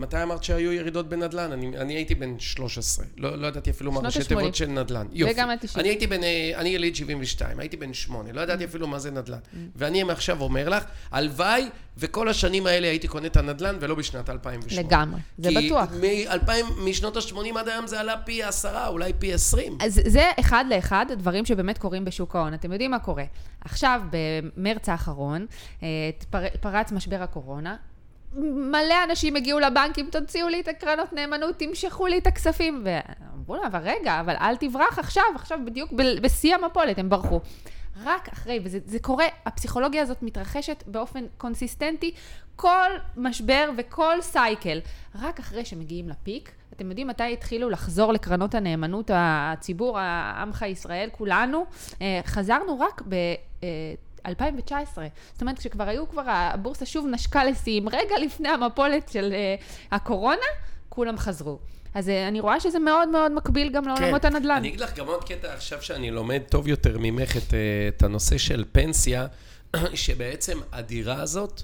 מתי אמרת שהיו ירידות בנדל"ן? אני, אני הייתי בן 13. לא, לא ידעתי אפילו מה ראשי. תיבות של נדל"ן. יופי. וגם ה-תשעים. אני הייתי בן... אה, אני יליד 72, הייתי בן 8. לא ידעתי אפילו מה זה נדל"ן. Mm. ואני מעכשיו אומר לך, הלוואי וכל השנים האלה הייתי קונה את הנדל"ן ולא בשנת 2008. לגמרי, זה בטוח. כי מ-2000, משנות ה-80 עד היום זה עלה פי עשרה, אולי פי 20. אז זה אחד לאחד דברים שבאמת קורים בשוק ההון. אתם יודעים מה קורה. עכשיו, במרץ האחרון, אה, פר- פרץ משבר הקורונה. מלא אנשים הגיעו לבנקים, תוציאו לי את הקרנות נאמנות, תמשכו לי את הכספים. ואמרו לה, אבל רגע, אבל אל תברח עכשיו, עכשיו בדיוק בשיא המפולת, הם ברחו. רק אחרי, וזה זה קורה, הפסיכולוגיה הזאת מתרחשת באופן קונסיסטנטי, כל משבר וכל cycle. רק אחרי שמגיעים ל peak, אתם יודעים מתי התחילו לחזור לקרנות הנאמנות הציבור, עמך ישראל, כולנו? אה, חזרנו רק ב... אה, 2019. זאת אומרת, כשכבר היו כבר, הבורסה שוב נשקה לשיאים, רגע לפני המפולת של uh, הקורונה, כולם חזרו. אז uh, אני רואה שזה מאוד מאוד מקביל גם לעולמות הנדל"ן. כן. אני אגיד לך גם עוד קטע עכשיו שאני לומד טוב יותר ממך את, אה, את הנושא של פנסיה, שבעצם הדירה הזאת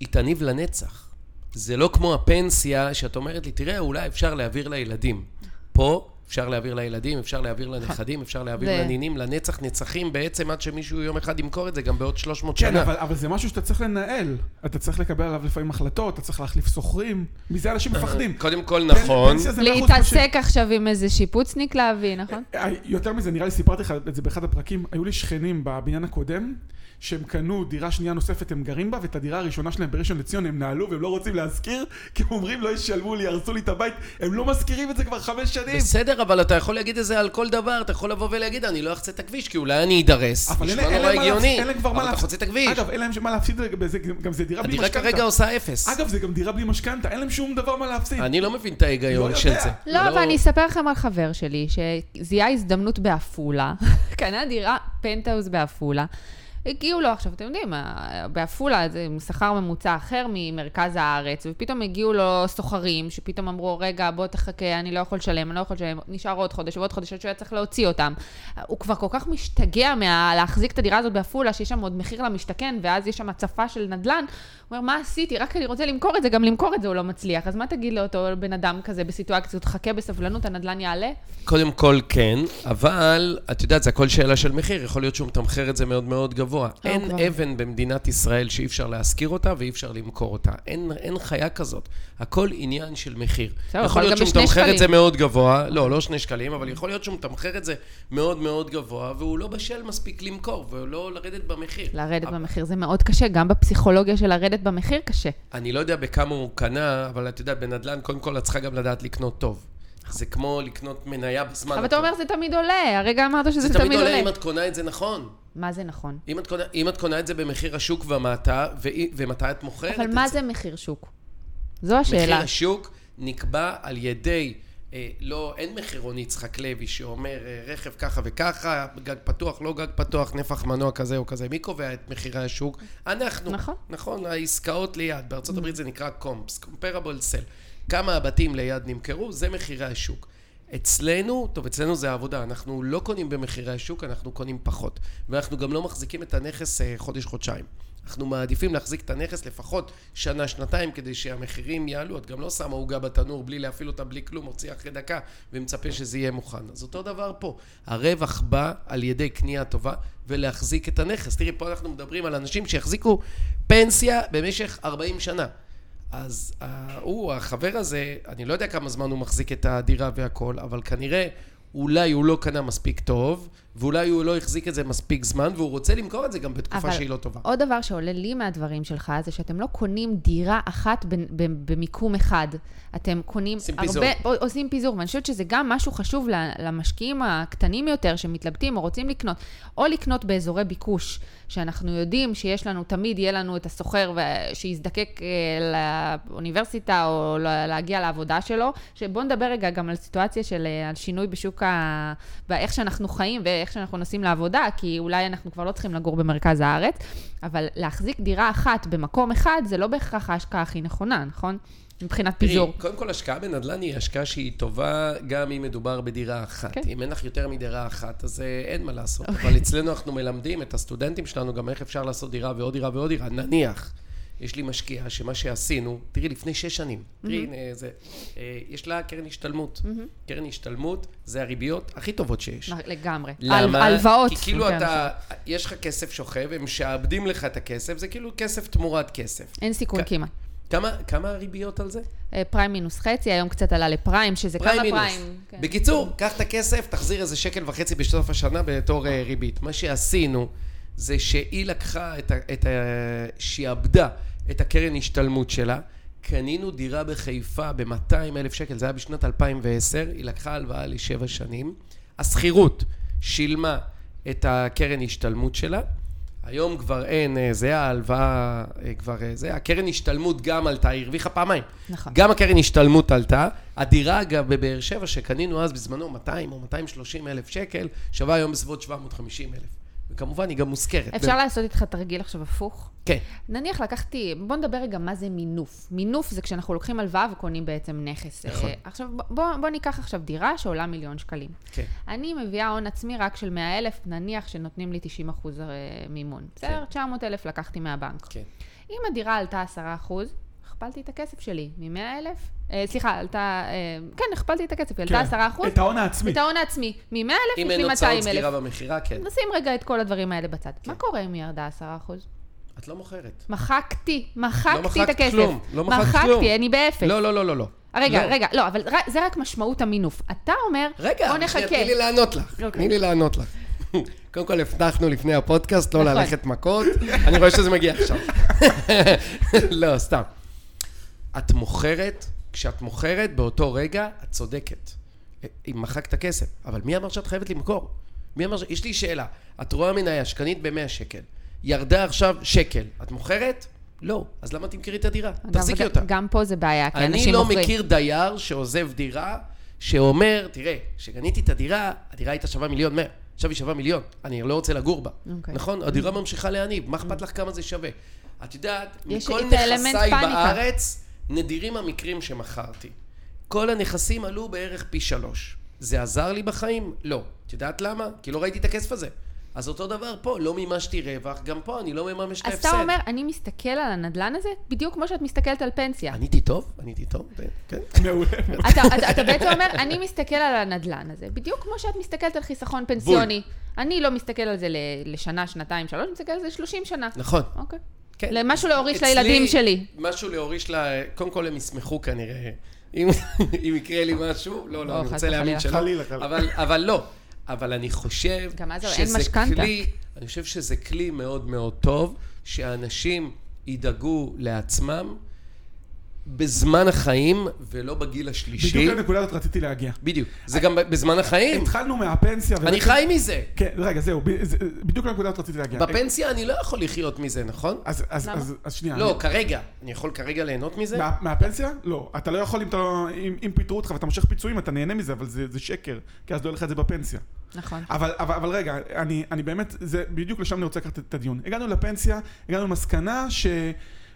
היא תניב לנצח. זה לא כמו הפנסיה שאת אומרת לי, תראה, אולי אפשר להעביר לילדים. פה אפשר להעביר לילדים, אפשר להעביר לנכדים, אפשר להעביר ו- לנינים, לנצח נצחים בעצם עד שמישהו יום אחד ימכור את זה גם בעוד 300 כן, שנה. אבל, אבל זה משהו שאתה צריך לנהל. אתה צריך לקבל עליו לפעמים החלטות, אתה צריך להחליף שוכרים. מזה אנשים מפחדים. קודם כל נכון. להתעסק עכשיו עם איזה שיפוצניק להביא, נכון? אה, יותר מזה, נראה לי סיפרתי לך את זה באחד הפרקים, היו לי שכנים בבניין הקודם, שהם קנו דירה שנייה נוספת, הם גרים בה, ואת הדירה הראשונה שלהם בראשון לציון הם נעלו והם לא רוצים להשכיר, כי הם אומרים לא ישלמו לי, הרסו לי את הבית, הם לא משכירים את זה כבר חמש שנים. בסדר, אבל אתה יכול להגיד את זה על כל דבר, אתה יכול לבוא ולהגיד, אני לא אחצה את הכביש, כי אולי אני אדרס. אבל אין נשמע אין נורא להם מה הגיוני, להפסיד, אין להם כבר מה אבל אתה להפסיד. חוצה את הכביש. אגב, אין להם מה להפסיד, בזה, גם זה דירה בלי הדירה משכנתה. כרגע עושה אפס. אגב, זה גם דירה בלי משכנתה, אין להם שום דבר מה להפסיד. אני לא מבין את ההיגיון לא של. זה. לא, אבל אני אספר לכם על חבר שלי, שזיהה הזדמנות בעפולה, קנה דירה פנטהאוז בעפולה. הגיעו לו עכשיו, אתם יודעים, בעפולה זה שכר ממוצע אחר ממרכז הארץ, ופתאום הגיעו לו סוחרים, שפתאום אמרו, רגע, בוא תחכה, אני לא יכול לשלם, אני לא יכול לשלם, נשאר עוד חודש ועוד חודש, שהוא היה צריך להוציא אותם. הוא כבר כל כך משתגע מהלהחזיק את הדירה הזאת בעפולה, שיש שם עוד מחיר למשתכן, ואז יש שם הצפה של נדל"ן. הוא אומר, מה עשיתי? רק אני רוצה למכור את זה, גם למכור את זה הוא לא מצליח. אז מה תגיד לאותו בן אדם כזה בסיטואציה כזאת, חכה בסבלנות, הנדל"ן יעלה? קודם כל כן, אבל את יודעת, זה הכל שאלה של מחיר, יכול להיות שהוא. אין כבר. אבן במדינת ישראל שאי אפשר להשכיר אותה ואי אפשר למכור אותה. אין, אין חיה כזאת. הכל עניין של מחיר. בסדר, יכול להיות שהוא מתמחר את. זה מאוד גבוה, לא, לא שני שקלים, אבל יכול להיות שהוא מתמחר את זה מאוד מאוד גבוה, והוא לא בשל מספיק למכור, ולא לרדת במחיר. לרדת אבל- במחיר זה מאוד קשה, גם בפסיכולוגיה של לרדת במחיר קשה. אני לא יודע בכמה הוא קנה, אבל את יודעת, בנדל"ן, קודם כל את צריכה גם לדעת לקנות טוב. זה כמו לקנות מניה בזמן אבל אתה. אומר זה תמיד עולה, הרגע אמרת שזה זה תמיד עולה. אם את קונה את זה נכון. מה זה נכון? אם את קונה, אם את קונה את זה במחיר השוק ומטה, ו- ומתי את מוכרת אבל את מה זה? זה מחיר שוק? זו מחיר השאלה. השוק נקבע על ידי, אה, לא, אין מחירון יצחק לוי שאומר אה, רכב ככה וככה, גג פתוח, לא גג פתוח, נפח מנוע כזה או כזה. מי קובע את מחירי השוק? אנחנו. נכון. נכון, העסקאות ליד. בארצות הברית זה נקרא קומפס, comparable sell. כמה הבתים ליד נמכרו, זה מחירי השוק. אצלנו, טוב, אצלנו זה העבודה, אנחנו לא קונים במחירי השוק, אנחנו קונים פחות. ואנחנו גם לא מחזיקים את הנכס אה, חודש-חודשיים. אנחנו מעדיפים להחזיק את הנכס לפחות שנה, שנתיים, כדי שהמחירים יעלו. את גם לא שמה עוגה בתנור בלי להפעיל אותה, בלי כלום, מוציאה אחרי דקה, ומצפה שזה יהיה מוכן. אז אותו דבר פה. הרווח בא על ידי קנייה טובה ולהחזיק את הנכס. תראי, פה אנחנו מדברים על אנשים שהחזיקו פנסיה במשך 40 שנה. אז אה, הוא, החבר הזה, אני לא יודע כמה זמן הוא מחזיק את הדירה והכל, אבל כנראה אולי הוא לא קנה מספיק טוב, ואולי הוא לא החזיק את זה מספיק זמן, והוא רוצה למכור את זה גם בתקופה שהיא לא טובה. עוד דבר שעולה לי מהדברים שלך, זה שאתם לא קונים דירה אחת במיקום אחד. אתם קונים עושים הרבה... פיזור. עושים פיזור, ואני חושבת שזה גם משהו חשוב למשקיעים הקטנים יותר, שמתלבטים או רוצים לקנות, או לקנות באזורי ביקוש, שאנחנו יודעים שיש לנו, תמיד יהיה לנו את הסוחר שיזדקק אה, לאוניברסיטה או להגיע לעבודה שלו. שבואו נדבר רגע גם על סיטואציה של אה, על שינוי בשוק ה... באיך שאנחנו חיים ואיך שאנחנו נוסעים לעבודה, כי אולי אנחנו כבר לא צריכים לגור במרכז הארץ, אבל להחזיק דירה אחת במקום אחד, זה לא בהכרח ההשקעה הכי נכונה, נכון? מבחינת פיזור. תראי, קודם כל השקעה בנדל"ן היא השקעה שהיא טובה גם אם מדובר בדירה אחת. כן. אם אין לך יותר מדירה אחת, אז אה, אין מה לעשות. אבל אצלנו אנחנו מלמדים את הסטודנטים שלנו גם איך אפשר לעשות דירה ועוד דירה ועוד דירה. נניח, יש לי משקיעה שמה שעשינו, תראי, לפני שש שנים, תראי, הנה זה, אה, יש לה קרן השתלמות. קרן השתלמות זה הריביות הכי טובות שיש. לגמרי. למה? הלוואות. כי כאילו אתה, יש לך כסף שוכב, הם משעבדים לך את הכסף, זה כאילו כסף תמורת כסף. אין סיכון כמעט. כמה, כמה הריביות על זה? אה, פריים מינוס חצי, היום קצת עלה לפריים, שזה פריים כמה מינוס. פריים. כן. בקיצור, קח את הכסף, תחזיר איזה שקל וחצי בסוף השנה בתור אה, ריבית. מה שעשינו זה שהיא לקחה את ה... את ה שעבדה את הקרן השתלמות שלה, קנינו דירה בחיפה ב-200 אלף שקל, זה היה בשנת 2010, היא לקחה הלוואה לשבע שנים. השכירות שילמה את הקרן השתלמות שלה. היום כבר אין, אה, זה ההלוואה, אה, כבר אה, זה, הקרן השתלמות גם עלתה, היא הרוויחה פעמיים. נכון. גם הקרן השתלמות עלתה. הדירה, אגב, בבאר שבע, שקנינו אז בזמנו 200 או 230 אלף שקל, שווה היום בסביבות 750 אלף. וכמובן, היא גם מוזכרת. אפשר לעשות איתך תרגיל עכשיו הפוך? כן. נניח לקחתי, בוא נדבר רגע מה זה מינוף. מינוף זה כשאנחנו לוקחים הלוואה וקונים בעצם נכס. נכון. אה, עכשיו, בוא, בוא ניקח עכשיו דירה שעולה מיליון שקלים. כן. אני מביאה הון עצמי רק של 100 אלף, נניח שנותנים לי 90 אחוז אה, מימון. בסדר? 900 אלף לקחתי מהבנק. כן. אם הדירה עלתה 10 אחוז, הכפלתי את הכסף שלי מ-100 אלף, אה, סליחה, עלתה, אה, כן, הכפלתי את הכסף, היא עלתה 10 אחוז. את ההון העצמי. את ההון העצמי. מ-100 אלף אם אין לפי 200 הוצאות אלף. סגירה במכירה, כן. נשים רגע את כל הדברים האלה בצד. מה קורה אם היא ירדה 10 אחוז? את לא מוכרת. מחקתי, לא מחקתי את מחקת הכסף. כלום, לא מחקת כלום. מחקתי, אני באפס. לא, לא, לא, לא, לא. רגע, לא. רגע, לא, אבל זה רק משמעות המינוף. אתה אומר, רגע, בוא נחכה. תני לי לענות לך. אוקיי. תני לי לענות לך. קודם כל הבטחנו לפני הפודקאסט לא נכון. ללכת מכות, אני רואה שזה מגיע עכשיו. לא, סתם. את מוכרת, כשאת מוכרת, באותו רגע, את צודקת. אם מחקת כסף. אבל מי אמר שאת חייבת למכור? מי אמר ש... יש לי שאלה. את רואה מניה שקנית ב-100 שקל. ירדה עכשיו שקל. את מוכרת? לא. אז למה תמכרי את הדירה? תחזיקי אותה. גם פה זה בעיה, כי אני אנשים לא מוכרים. מכיר דייר שעוזב דירה, שאומר, תראה, כשקניתי את הדירה, הדירה הייתה שווה מיליון מאה, עכשיו היא שווה מיליון, אני לא רוצה לגור בה. אוקיי. נכון? הדירה ממשיכה להניב, מה אכפת לך כמה זה שווה? את יודעת, מכל נכסיי. בארץ, נדירים המקרים שמכרתי. כל הנכסים עלו בערך פי שלוש. זה עזר לי בחיים? לא. את יודעת למה? כי לא ראיתי את הכסף הזה. אז אותו דבר פה, לא מימשתי רווח, גם פה אני לא מממש את אז ההפסד. אתה אומר, אני מסתכל על הנדלן הזה, בדיוק כמו שאת מסתכלת על פנסיה. עניתי טוב? עניתי טוב? כן. מעולה. אתה, אתה, אתה בעצם אומר, אני מסתכל על הנדלן הזה, בדיוק כמו שאת מסתכלת על חיסכון פנסיוני. אני לא מסתכל על זה לשנה, שנתיים, שלוש, אני מסתכל על זה 30 שנה. נכון. אוקיי. כן. למשהו להוריש אצלי, לילדים שלי. משהו להוריש ל... קודם כל הם ישמחו כנראה. אם, אם יקרה לי משהו, לא, לא, לא, אני רוצה להאמין. שלא. חלילה, חלילה. אבל, אבל לא. אבל אני חושב גם אז אין שזה משכנתה. כלי, אני חושב שזה כלי מאוד מאוד טוב, שאנשים ידאגו לעצמם בזמן החיים ולא בגיל השלישי. בדיוק לנקודה הזאת רציתי להגיע. בדיוק. זה גם בזמן החיים. התחלנו מהפנסיה. אני חי מזה. כן, רגע, זהו, בדיוק לנקודה הזאת רציתי להגיע. בפנסיה אני לא יכול לחיות מזה, נכון? אז- שנייה. לא, כרגע. אני יכול כרגע ליהנות מזה? מה- מהפנסיה? לא. אתה לא יכול, אם פיטרו אותך ואתה מושך פיצויים, אתה נהנה מזה, אבל זה זה שקר, כי אז לא יהיה לך את זה בפנסיה. נכון. אבל, אבל, אבל רגע, אני, אני באמת, זה בדיוק לשם אני רוצה לקחת את הדיון. הגענו לפנסיה, הגענו למסקנה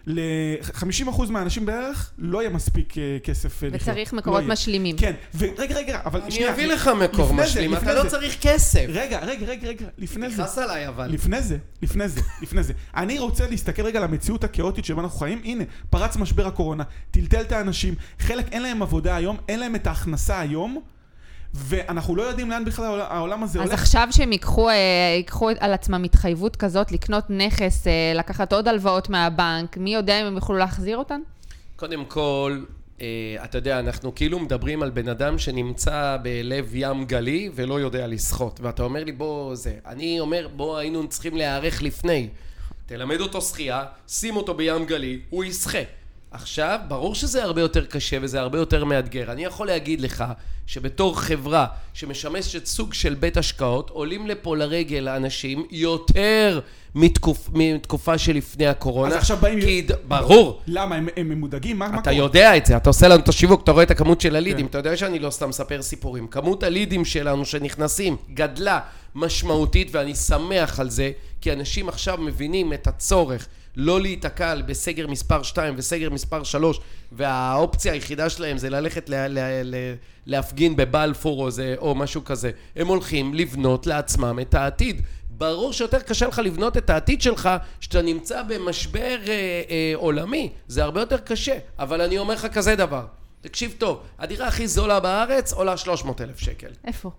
של-50% מהאנשים בערך לא יהיה מספיק אה, כסף אה, לחיות. וצריך לא מקורות יהיה. משלימים. כן, ורגע, רגע, אבל אני שנייה. אביא לך מקור משלים, אתה לא. צריך כסף. רגע, רגע, רגע, רגע, לפני זה. נכנס עליי אבל. לפני זה, לפני זה, לפני זה. אני רוצה להסתכל רגע על המציאות הכאוטית שבה אנחנו חיים. הנה, פרץ משבר הקורונה, טלטל את האנשים, חלק אין להם עבודה היום, אין להם את ההכנסה היום, ואנחנו לא יודעים לאן בכלל העול- העולם הזה אז הולך. עכשיו שהם ייקחו, אה, ייקחו על עצמם התחייבות כזאת לקנות נכס, אה, לקחת עוד הלוואות מהבנק, מי יודע אם הם יוכלו להחזיר אותן? קודם כל, אה, אתה יודע, אנחנו כאילו מדברים על בן אדם שנמצא בלב ים גלי ולא יודע לשחות. ואתה אומר לי, בוא, זה. אני אומר, בוא, היינו צריכים להיערך לפני. תלמד אותו שחייה, שים אותו בים גלי, הוא ישחה. עכשיו, ברור שזה הרבה יותר קשה וזה הרבה יותר מאתגר. אני יכול להגיד לך שבתור חברה שמשמשת סוג של בית השקעות, עולים לפה לרגל אנשים יותר מתקופ, מתקופה שלפני הקורונה. אז עכשיו באים- כי, ברור. למה, הם, הם מודאגים? מה, מה אתה קורה? יודע את זה, אתה עושה לנו את השיווק, אתה רואה את הכמות של הלידים, כן. אתה יודע שאני לא סתם מספר סיפורים. כמות הלידים שלנו שנכנסים גדלה משמעותית ואני שמח על זה, כי אנשים עכשיו מבינים את הצורך לא להיתקע בסגר מספר 2 וסגר מספר 3 והאופציה היחידה שלהם זה ללכת לה, לה, לה, להפגין בבלפור או, זה, או משהו כזה. הם הולכים לבנות לעצמם את העתיד. ברור שיותר קשה לך לבנות את העתיד שלך, שאתה נמצא במשבר אה, אה, עולמי. זה הרבה יותר קשה. אבל אני אומר לך כזה דבר, תקשיב טוב, הדירה הכי זולה בארץ עולה 300 אלף שקל. איפה?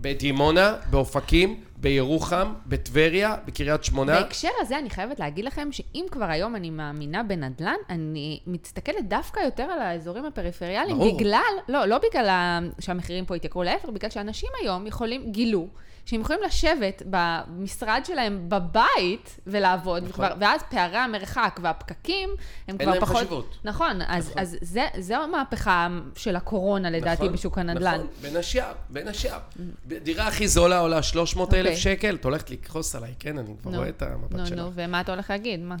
בדימונה, באופקים, בירוחם, בטבריה, בקריית שמונה. בהקשר הזה אני חייבת להגיד לכם שאם כבר היום אני מאמינה בנדל"ן, אני מסתכלת דווקא יותר על האזורים הפריפריאליים, ברור. בגלל, לא, לא בגלל שהמחירים פה התייקרו, להפך, בגלל שאנשים היום יכולים, גילו, שהם יכולים לשבת במשרד שלהם בבית ולעבוד, נכון. וכבר, ואז פערי המרחק והפקיקים הם אין כבר להם פחות... חשיבות. נכון, אז, נכון. אז זה, זו המהפכה של הקורונה לדעתי נכון, בשוק הנדל"ן. נכון, בין השאר, בין השאר. דירה הכי זולה עולה 300 אלף אוקיי. שקל, את הולכת לכעוס עליי, כן? אני כבר נו, רואה את המבט נו, שלך. נו, ומה אתה הולך להגיד? מה?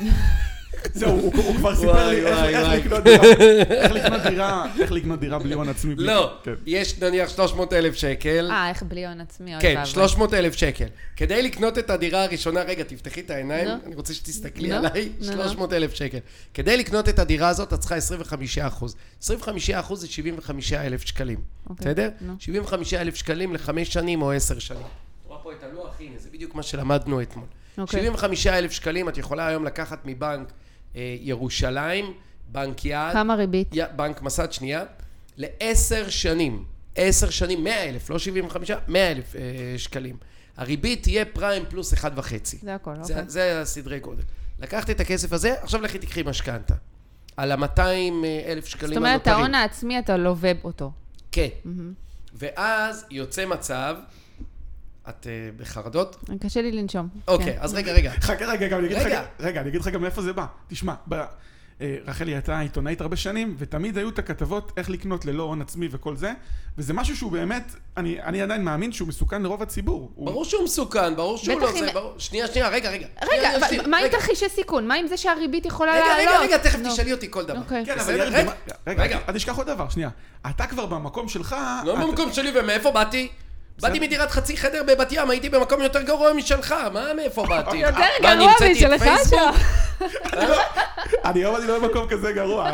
זהו, הוא כבר סיפר לי איך-. לקנות דירה, איך לקנות דירה, בלי הון עצמי. לא, כן. יש נניח 300 אלף שקל. אה, איך בלי הון עצמי? כן, ואבוי. 300 אלף שקל. כדי לקנות את הדירה הראשונה, רגע, תפתחי את העיניים. אני רוצה שתסתכלי עליי, נו, נו. 300 אלף שקל. כדי לקנות את הדירה הזאת, את צריכה 25 אחוז. 25 אחוז זה 75 אלף שקלים, אוקיי, בסדר? נו. 75 אלף שקלים לחמש שנים או עשר שנים. את רואה פה את הלוח, הנה, זה בדיוק מה שלמדנו אתמול. אוקיי. 75 אלף שקלים את יכולה היום לקחת מבנק ירושלים, בנק יד, כמה ריבית? יא- בנק מסד שנייה, לעשר שנים, עשר שנים, מאה אלף, לא שבעים וחמישה, מאה אלף אה, שקלים. הריבית תהיה פריים פלוס אחד וחצי. זה הכל, זה, אוקיי. זה הסדרי גודל. לקחת את הכסף הזה, עכשיו לכי תקחי משכנתה. על ה-200 אלף שקלים זאת אומרת, הנותרים. ההון העצמי, אתה לווה אותו. כן. ואז יוצא מצב, את אה, בחרדות? קשה לי לנשום. אוקיי, כן. אז רגע, רגע. חכה רגע, גם אני אגיד לך, רגע. רגע, אני אגיד לך גם מאיפה זה בא. תשמע, ב- אה, רחלי הייתה עיתונאית הרבה שנים, ותמיד היו את הכתבות איך לקנות ללא הון עצמי וכל זה, וזה משהו שהוא באמת, אני, אני עדיין מאמין שהוא מסוכן לרוב הציבור. הוא- ברור שהוא מסוכן, ברור שהוא לא אם- זה, ברור. שנייה, שנייה, רגע, רגע. רגע. מה עם רגע. תרחישי סיכון? מה עם זה שהריבית יכולה רגע, לעלות? רגע, רגע, תכף נו. תשאלי אותי כל דבר. אוקיי. כן, אבל רגע, רגע, רגע. אל תשכח עוד דבר, שנייה. אתה כבר במקום שלך... לא במקום שלי, ומאיפה באתי? באתי מדירת חצי חדר בבת ים, הייתי במקום יותר גרוע משלך, מה, מאיפה באתי? יותר גרוע משלך? שם. אני היום אני לא במקום כזה גרוע.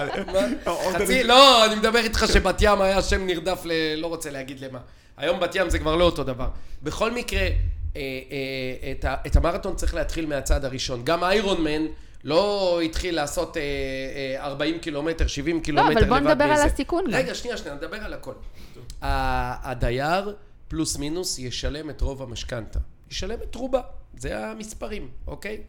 חצי, לא, אני מדבר איתך שבת ים היה שם נרדף ל... לא רוצה להגיד למה. היום בת ים זה כבר לא אותו דבר. בכל מקרה, אה, אה, את המרתון צריך להתחיל מהצעד הראשון. גם איירון מן לא התחיל לעשות אה, אה, 40 קילומטר, 70 קילומטר לבד אבל בוא נדבר על הסיכון. רגע, שנייה, שנייה, נדבר על הכל. הדייר, פלוס מינוס, ישלם את רוב המשכנתה. ישלם את רובה. זה המספרים, אוקיי?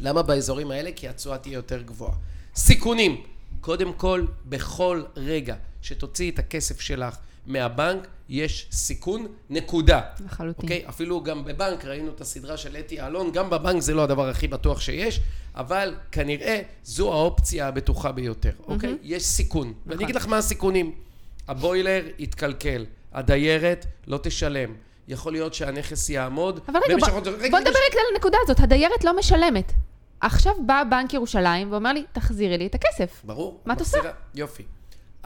למה באזורים האלה? כי התשואה תהיה יותר גבוהה. סיכונים. קודם כל, בכל רגע שתוציאי את הכסף שלך מהבנק, יש סיכון, נקודה. לחלוטין. אוקיי? אפילו גם בבנק, ראינו את הסדרה של אתי אלון, גם בבנק זה לא הדבר הכי בטוח שיש, אבל כנראה זו האופציה הבטוחה ביותר, אוקיי? יש סיכון. ואני אגיד לך מה הסיכונים. הבוילר יתקלקל, הדיירת לא תשלם. יכול להיות שהנכס יעמוד. אבל רגע, במשך בוא, עוד- רגע, בוא נדבר רגע על הנקודה הזאת. הדיירת לא משלמת. עכשיו בא בנק ירושלים ואומר לי, תחזירי לי את הכסף. ברור. מה את עושה? יופי.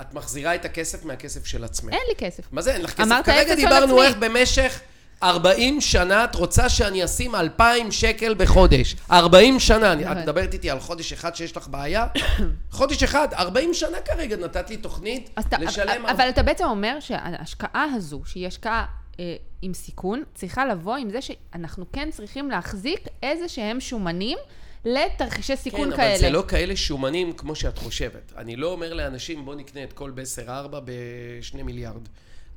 את מחזירה את הכסף מהכסף של עצמך. אין לי כסף. מה זה, אין לך כסף? כרגע דיברנו. איך במשך 40 שנה את רוצה שאני אשים 2,000 שקל בחודש. 40 שנה, אני- את נכון. מדברת איתי על חודש אחד שיש לך בעיה? חודש אחד, 40 שנה כרגע נתת לי תוכנית אתה, לשלם... אבל אתה בעצם אומר שההשקעה הזו, שהיא השקעה אה, עם סיכון, צריכה לבוא עם זה שאנחנו כן צריכים להחזיק איזה שהם שומנים לתרחישי סיכון כן, כאלה. אבל זה לא כאלה שומנים כמו שאת חושבת. אני לא אומר לאנשים, בוא נקנה את כל ב-10-4 ב-2 מיליארד.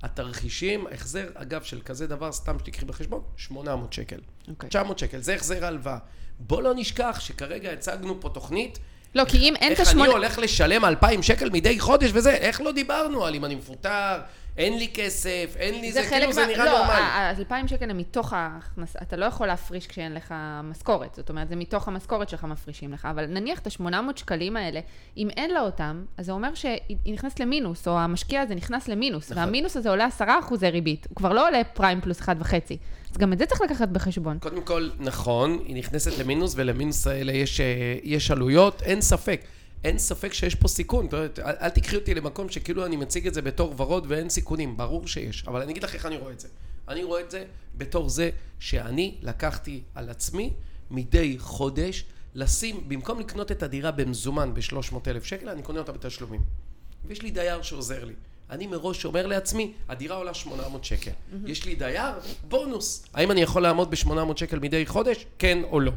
התרחישים, החזר, אגב, של כזה דבר, סתם שתיקחי בחשבון, 800 שקל. אוקיי. 900 שקל, זה החזר ההלוואה. בוא לא נשכח שכרגע הצגנו פה תוכנית, לא, כי אם אין את איך אני השמונה... הולך לשלם 2,000 שקל מדי חודש וזה, איך לא דיברנו על אם אני מפוטר, אין לי כסף, אין לי זה, זה כאילו חלק זה מה... נראה לא, נורמלי. ה-2,000 שקל הם מתוך ההכנסה, אתה לא יכול להפריש כשאין לך משכורת, זאת אומרת, זה מתוך המשכורת שלך מפרישים לך, אבל נניח את ה-800 שקלים האלה, אם אין לה אותם, אז זה אומר שהיא נכנסת למינוס, או המשקיע הזה נכנס למינוס, נכון. והמינוס הזה עולה 10 אחוזי ריבית, הוא כבר לא עולה פריים פלוס 1.5, אז גם את זה צריך לקחת בחשבון. קודם כל, נכון, היא נכנסת למינוס, ולמינוס האלה יש, אה, יש עלויות, אין ספק. אין ספק שיש פה סיכון. יודעת, אל, אל תקחי אותי למקום שכאילו אני מציג את זה בתור ורוד ואין סיכונים. ברור שיש. אבל אני אגיד לך איך אני רואה את זה. אני רואה את זה בתור זה שאני לקחתי על עצמי מדי חודש לשים, במקום לקנות את הדירה במזומן ב-300 אלף שקל, אני קונה אותה בתשלומים. ויש לי דייר שעוזר לי. אני מראש אומר לעצמי, הדירה עולה 800 שקל. יש לי דייר, בונוס. האם אני יכול לעמוד ב-800 שקל מדי חודש? כן או לא.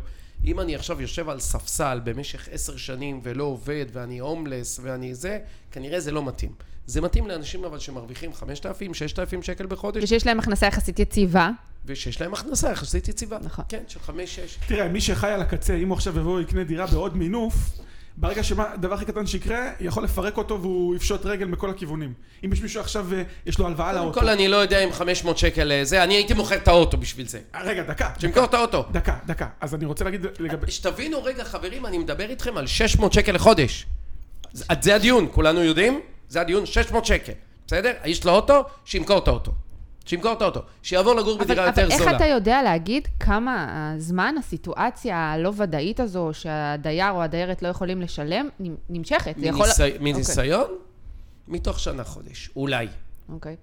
אם אני עכשיו יושב על ספסל במשך עשר שנים ולא עובד ואני הומלס ואני זה, כנראה זה לא מתאים. זה מתאים לאנשים אבל שמרוויחים 5,000, 6,000 שקל בחודש, ושיש להם הכנסה יחסית יציבה. ושיש להם הכנסה יחסית יציבה. נכון. כן, של 5-6. תראה, מי שחי על הקצה, אם הוא עכשיו יבוא ויקנה דירה בעוד מינוף, ברגע שהדבר הכי קטן שיקרה, יכול לפרק אותו והוא יפשוט רגל מכל הכיוונים. אם יש מישהו עכשיו, אה, יש לו הלוואה קודם לאוטו. כל אני לא יודע אם 500 שקל אה, זה, אני הייתי מוכר את האוטו בשביל זה. אה, רגע, דקה. שימכור את האוטו. דקה, דקה. אז אני רוצה להגיד לגבי... שתבינו רגע חברים, אני מדבר איתכם על 600 שקל לחודש. זה- זה הדיון, כולנו יודעים? זה הדיון, 600 שקל. בסדר? יש לו אוטו, שימכור את האוטו. שימכור את האוטו. שיעבור לגור אבל, בדירה אבל יותר איך זולה. אתה יודע להגיד כמה הזמן, הסיטואציה הלא ודאית הזו, שהדייר או הדיירת לא יכולים לשלם, נמשכת? זה יכול... מניסי- מניסיון? מתוך שנה חודש. אולי. אוקיי.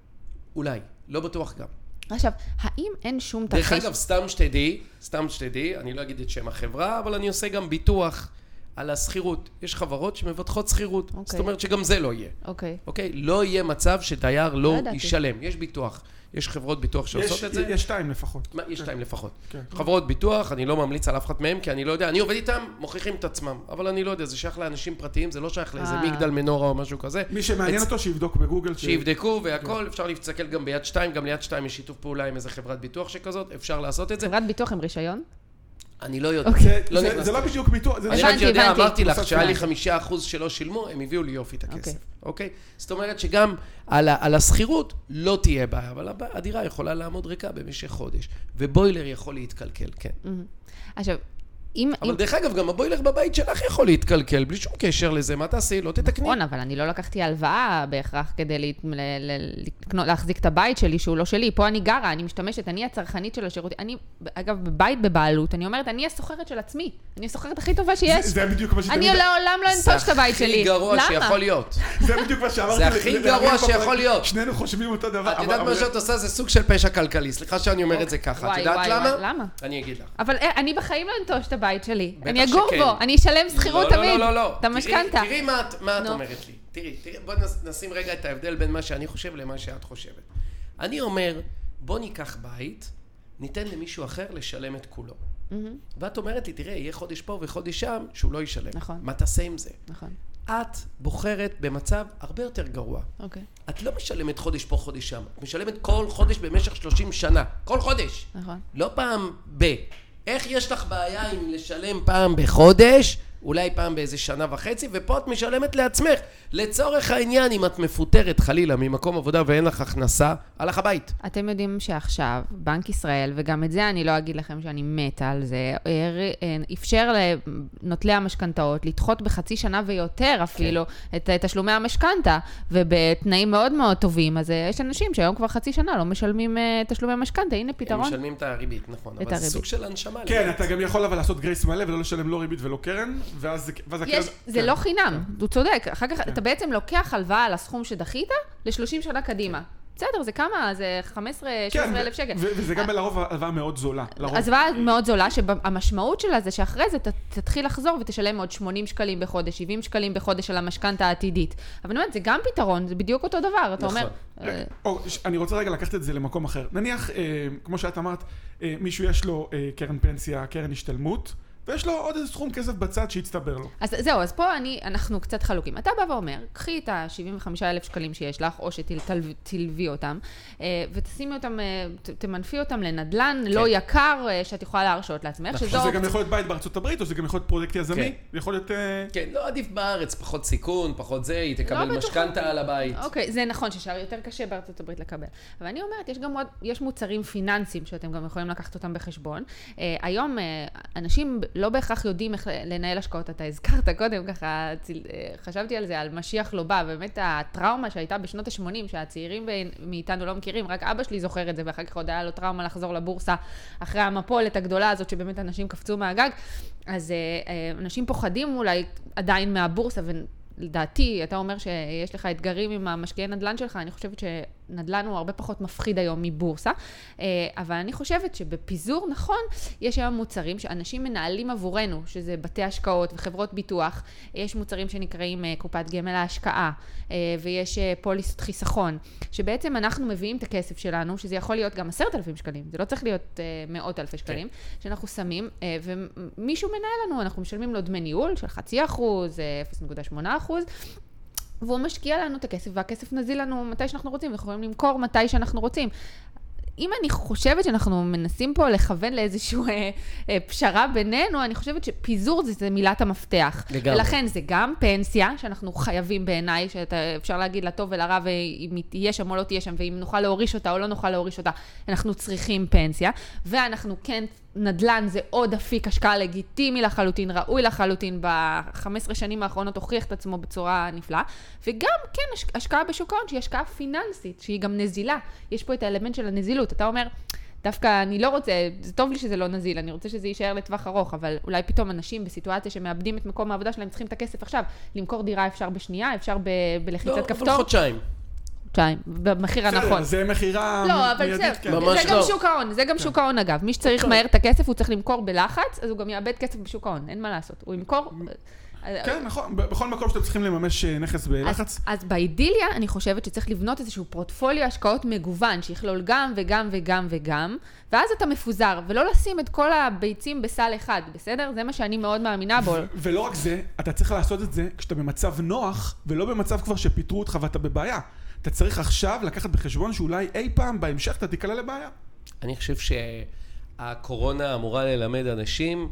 אולי. לא בטוח גם. עכשיו, האם אין שום דרך תרחיש... אגב, סתם שתדעי, סתם שתדעי, אני לא אגיד את שם החברה, אבל אני עושה גם ביטוח על השכירות. יש חברות שמבטחות שכירות. אוקיי. זאת אומרת שגם זה לא יהיה. אוקיי. אוקיי? לא יהיה מצב שדייר לא ידעתי. ישלם. יש ביטוח. יש חברות ביטוח שעושות יש- את זה. יש שתיים לפחות. מה, יש שתיים לפחות. כן. חברות ביטוח, אני לא ממליץ על אף אחת מהן, כי אני לא יודע, אני עובד איתם, מוכיחים את עצמם, אבל אני לא יודע, זה שייך לאנשים פרטיים, זה לא שייך לאיזה אה. מגדל מנורה או משהו כזה. מי שמעניין אצ- אותו, שיבדוק בגוגל. ש- שיבדקו והכל, אפשר להסתכל גם ביד שתיים, גם ליד שתיים יש שיתוף פעולה עם איזה חברת ביטוח שכזאת, אפשר לעשות את זה. חברת ביטוח עם רישיון? אני לא יודע, זה- לא זה-. זה לא בדיוק ביטוח, אני רק יודע. אמרתי לך, שהיה לי. חמישה אחוז שלא שילמו, הם הביאו לי יופי את הכסף, אוקיי. אוקיי? זאת אומרת שגם על השכירות לא תהיה בעיה, אבל הדירה יכולה לעמוד ריקה במשך חודש, ובוילר יכול להתקלקל, כן. עכשיו, אם... אבל אם- דרך אגב, גם הבוילר בבית שלך יכול להתקלקל, בלי שום קשר לזה, מה תעשי? לא תתקני. נכון, אבל אני לא לקחתי הלוואה בהכרח כדי ל- ל- ל- לקנות, להחזיק את הבית שלי שהוא לא שלי. פה אני גרה, אני משתמשת, אני הצרכנית של השירותים. אני, אגב, בבית בבעלות, אני אומרת, אני הסוחרת של עצמי. אני הסוחרת הכי טובה שיש. זה- זה בדיוק מה שתמיד... אני לעולם לא אנטוש את הבית זה שלי. הכי גרוע למה? שיכול להיות. זה בדיוק מה שאמרתי. זה הכי גרוע שיכול. להיות. שנינו חושבים אותו דבר. את אבל- יודעת אבל- מה שאת עושה? זה סוג של פשע כלכלי. סליחה שאני אומר את זה ככה. את יודעת למה? למה? אני אגיד לך. אבל אה, אני בחיים לא אנטוש את הבית שלי. אני אגור שכן. בו, אני אשלם שכירות לא, תמיד. לא, לא, לא. את תראי- המשכנתה. תראי מה את- מה את. אומרת לי. תראי, תראי, בואי נשים רגע את ההבדל בין מה שאני חושב למה שאת חושבת. אני אומר, בוא ניקח בית, ניתן למישהו אחר לשלם את כולו. ואת אומרת לי, תראה, יהיה חודש פה וחודש שם, שהוא לא ישלם. נכון. מה תעשה עם זה? נכון, את בוחרת במצב הרבה יותר גרוע. אוקיי, את לא משלמת חודש פה, חודש שם. את משלמת כל חודש במשך 30 שנה. כל חודש. נכון. לא פעם ב. איך יש לך בעיה עם לשלם פעם בחודש, אולי פעם באיזה שנה וחצי, ופה את משלמת לעצמך. לצורך העניין, אם את מפוטרת חלילה ממקום עבודה ואין לך הכנסה, הלך הבית. אתם יודעים שעכשיו בנק ישראל, וגם את זה אני לא אגיד לכם שאני מתה על זה, אה, אפשר לנוטלי המשכנתאות לדחות בחצי שנה ויותר אפילו כן. את תשלומי המשכנתה, ובתנאים מאוד מאוד טובים. אז אה, יש אנשים שהיום כבר חצי שנה לא משלמים אה, תשלומי משכנתה, הנה הם פתרון. משלמים את הריבית, נכון. את אבל זה הריבית. סוג של הנשמה. כן, לבית. אתה גם יכול אבל לעשות גרייס מלא ולא לשלם לא ריבית ולא קרן, ואז ואז יש, הקרן- זה כן. לא חינם, הוא צודק. אחר כך כן. אתה בעצם לוקח הלוואה על הסכום שדחית ל-30 שנה קדימה. בסדר, זה כמה? זה 15-16 כן, אלף שקל. וזה גם לרוב הלוואה מאוד זולה. הלוואה מאוד זולה, שהמשמעות שלה זה שאחרי זה תתחיל לחזור ותשלם עוד 80 שקלים בחודש, 70 שקלים בחודש על המשכנתה העתידית. אבל אני אומרת, זה גם פתרון, זה בדיוק אותו דבר. אתה נכון. אומר... אה, אני רוצה רגע לקחת את זה למקום אחר. נניח, אה, כמו שאת אמרת, אה, מישהו יש לו אה, קרן פנסיה, קרן השתלמות, ויש לו עוד איזה סכום כסף בצד שהצטבר לו. אז זהו, אז פה אני, אנחנו קצת חלוקים. אתה בא ואומר, קחי את ה-75,000 שקלים שיש לך, או שתלווי אותם, אה, ותשימי אותם, אה, תמנפי אותם לנדלן לא יקר, אה, שאת יכולה להרשות לעצמך, נכון. שזו... זה גם יכול להיות בית בארצות הברית, או זה גם יכול להיות פרויקט יזמי, כן. יכול להיות... כן, לא עדיף בארץ, פחות סיכון, פחות זה, היא תקבל בטוחה. משכנתה על הבית. אוקיי, זה נכון ששאר יותר קשה בארצות הברית לקבל. אבל אני אומרת, יש גם עוד, יש מוצרים פיננסיים שאתם גם יכולים לקחת אותם בחשבון. היום אנשים לא בהכרח יודעים איך לנהל השקעות. אתה הזכרת קודם, ככה, חשבתי על זה, על משיח לא בא, באמת הטראומה שהייתה בשנות ה-80, שהצעירים מאיתנו לא מכירים, רק אבא שלי זוכר את זה, ואחר כך עוד היה לו טראומה לחזור לבורסה אחרי המפולת הגדולה הזאת, שבאמת אנשים קפצו מהגג. אז אה, אה, אנשים פוחדים אולי עדיין מהבורסה, ו... לדעתי, אתה אומר שיש לך אתגרים עם המשקיעי נדל"ן שלך, אני חושבת נדל"ן הוא הרבה פחות מפחיד היום מבורסה, אה, אבל אני חושבת שבפיזור נכון, יש היום מוצרים שאנשים מנהלים עבורנו, שזה בתי השקעות וחברות ביטוח, יש מוצרים שנקראים אה, קופת גמל להשקעה, ויש פוליסות חיסכון, שבעצם אנחנו מביאים את הכסף שלנו, שזה יכול להיות גם עשרת אלפים שקלים, זה לא צריך להיות מאות אלפי שקלים, כן. שאנחנו שמים, ומישהו מנהל לנו, אנחנו משלמים לו דמי ניהול של חצי אחוז, 0.8 אחוז. והוא משקיע לנו את הכסף, והכסף נזיל לנו מתי שאנחנו רוצים, אנחנו יכולים למכור מתי שאנחנו רוצים. אם אני חושבת שאנחנו מנסים פה לכוון לאיזושהי אה, אה, פשרה בינינו, אני חושבת שפיזור זה, זה מילת המפתח. לגמרי. ולכן זה גם פנסיה, שאנחנו חייבים בעיניי, שאפשר להגיד לטוב ולרע, ואם היא תהיה שם או לא תהיה שם, ואם נוכל להוריש אותה או לא נוכל להוריש אותה, אנחנו צריכים פנסיה. ואנחנו כן נדל"ן זה עוד אפיק השקעה לגיטימי לחלוטין, ראוי לחלוטין, ב-15 שנים האחרונות הוכיח את עצמו בצורה נפלאה, וגם, כן, השקעה בשוק ההון שהיא השקעה פיננסית, שהיא גם נזילה. יש פה את האלמנט של הנזילות. אתה אומר, דווקא אני לא רוצה, זה טוב לי שזה לא נזיל, אני רוצה שזה יישאר לטווח ארוך, אבל אולי פתאום אנשים בסיטואציה שמאבדים את מקום העבודה שלהם צריכים את הכסף עכשיו. למכור דירה אפשר בשנייה, אפשר ב- בלחיצת לא, כפתור. לא, אבל חודשיים. חודשיים, במחיר הנכון. זה מכירה לא, אבל זה, כן. ממש זה לא. גם שוק ההון, זה גם כן. שוק ההון אגב. מי שצריך מהר את הכסף, הוא צריך למכור בלחץ, אז הוא גם יאבד כסף בשוק ההון, אין מה לעשות. הוא ימכור... כן, נכון, בכל מקום שאתם צריכים לממש אה, נכס בלחץ. אז, אז באידיליה, אני חושבת שצריך לבנות איזשהו פורטפוליו השקעות מגוון, שיכלול גם וגם וגם וגם, ואז אתה מפוזר, ולא לשים את כל הביצים בסל אחד, בסדר? זה מה שאני מאוד מאמינה בו. ולא רק זה, אתה צריך לעשות את זה כשאתה במצב נוח, ולא במצב כבר שפיטרו אותך ואתה בבעיה. אתה צריך עכשיו לקחת בחשבון שאולי אי פעם בהמשך אתה תיקלע לבעיה. אני חושב שהקורונה אמורה ללמד אנשים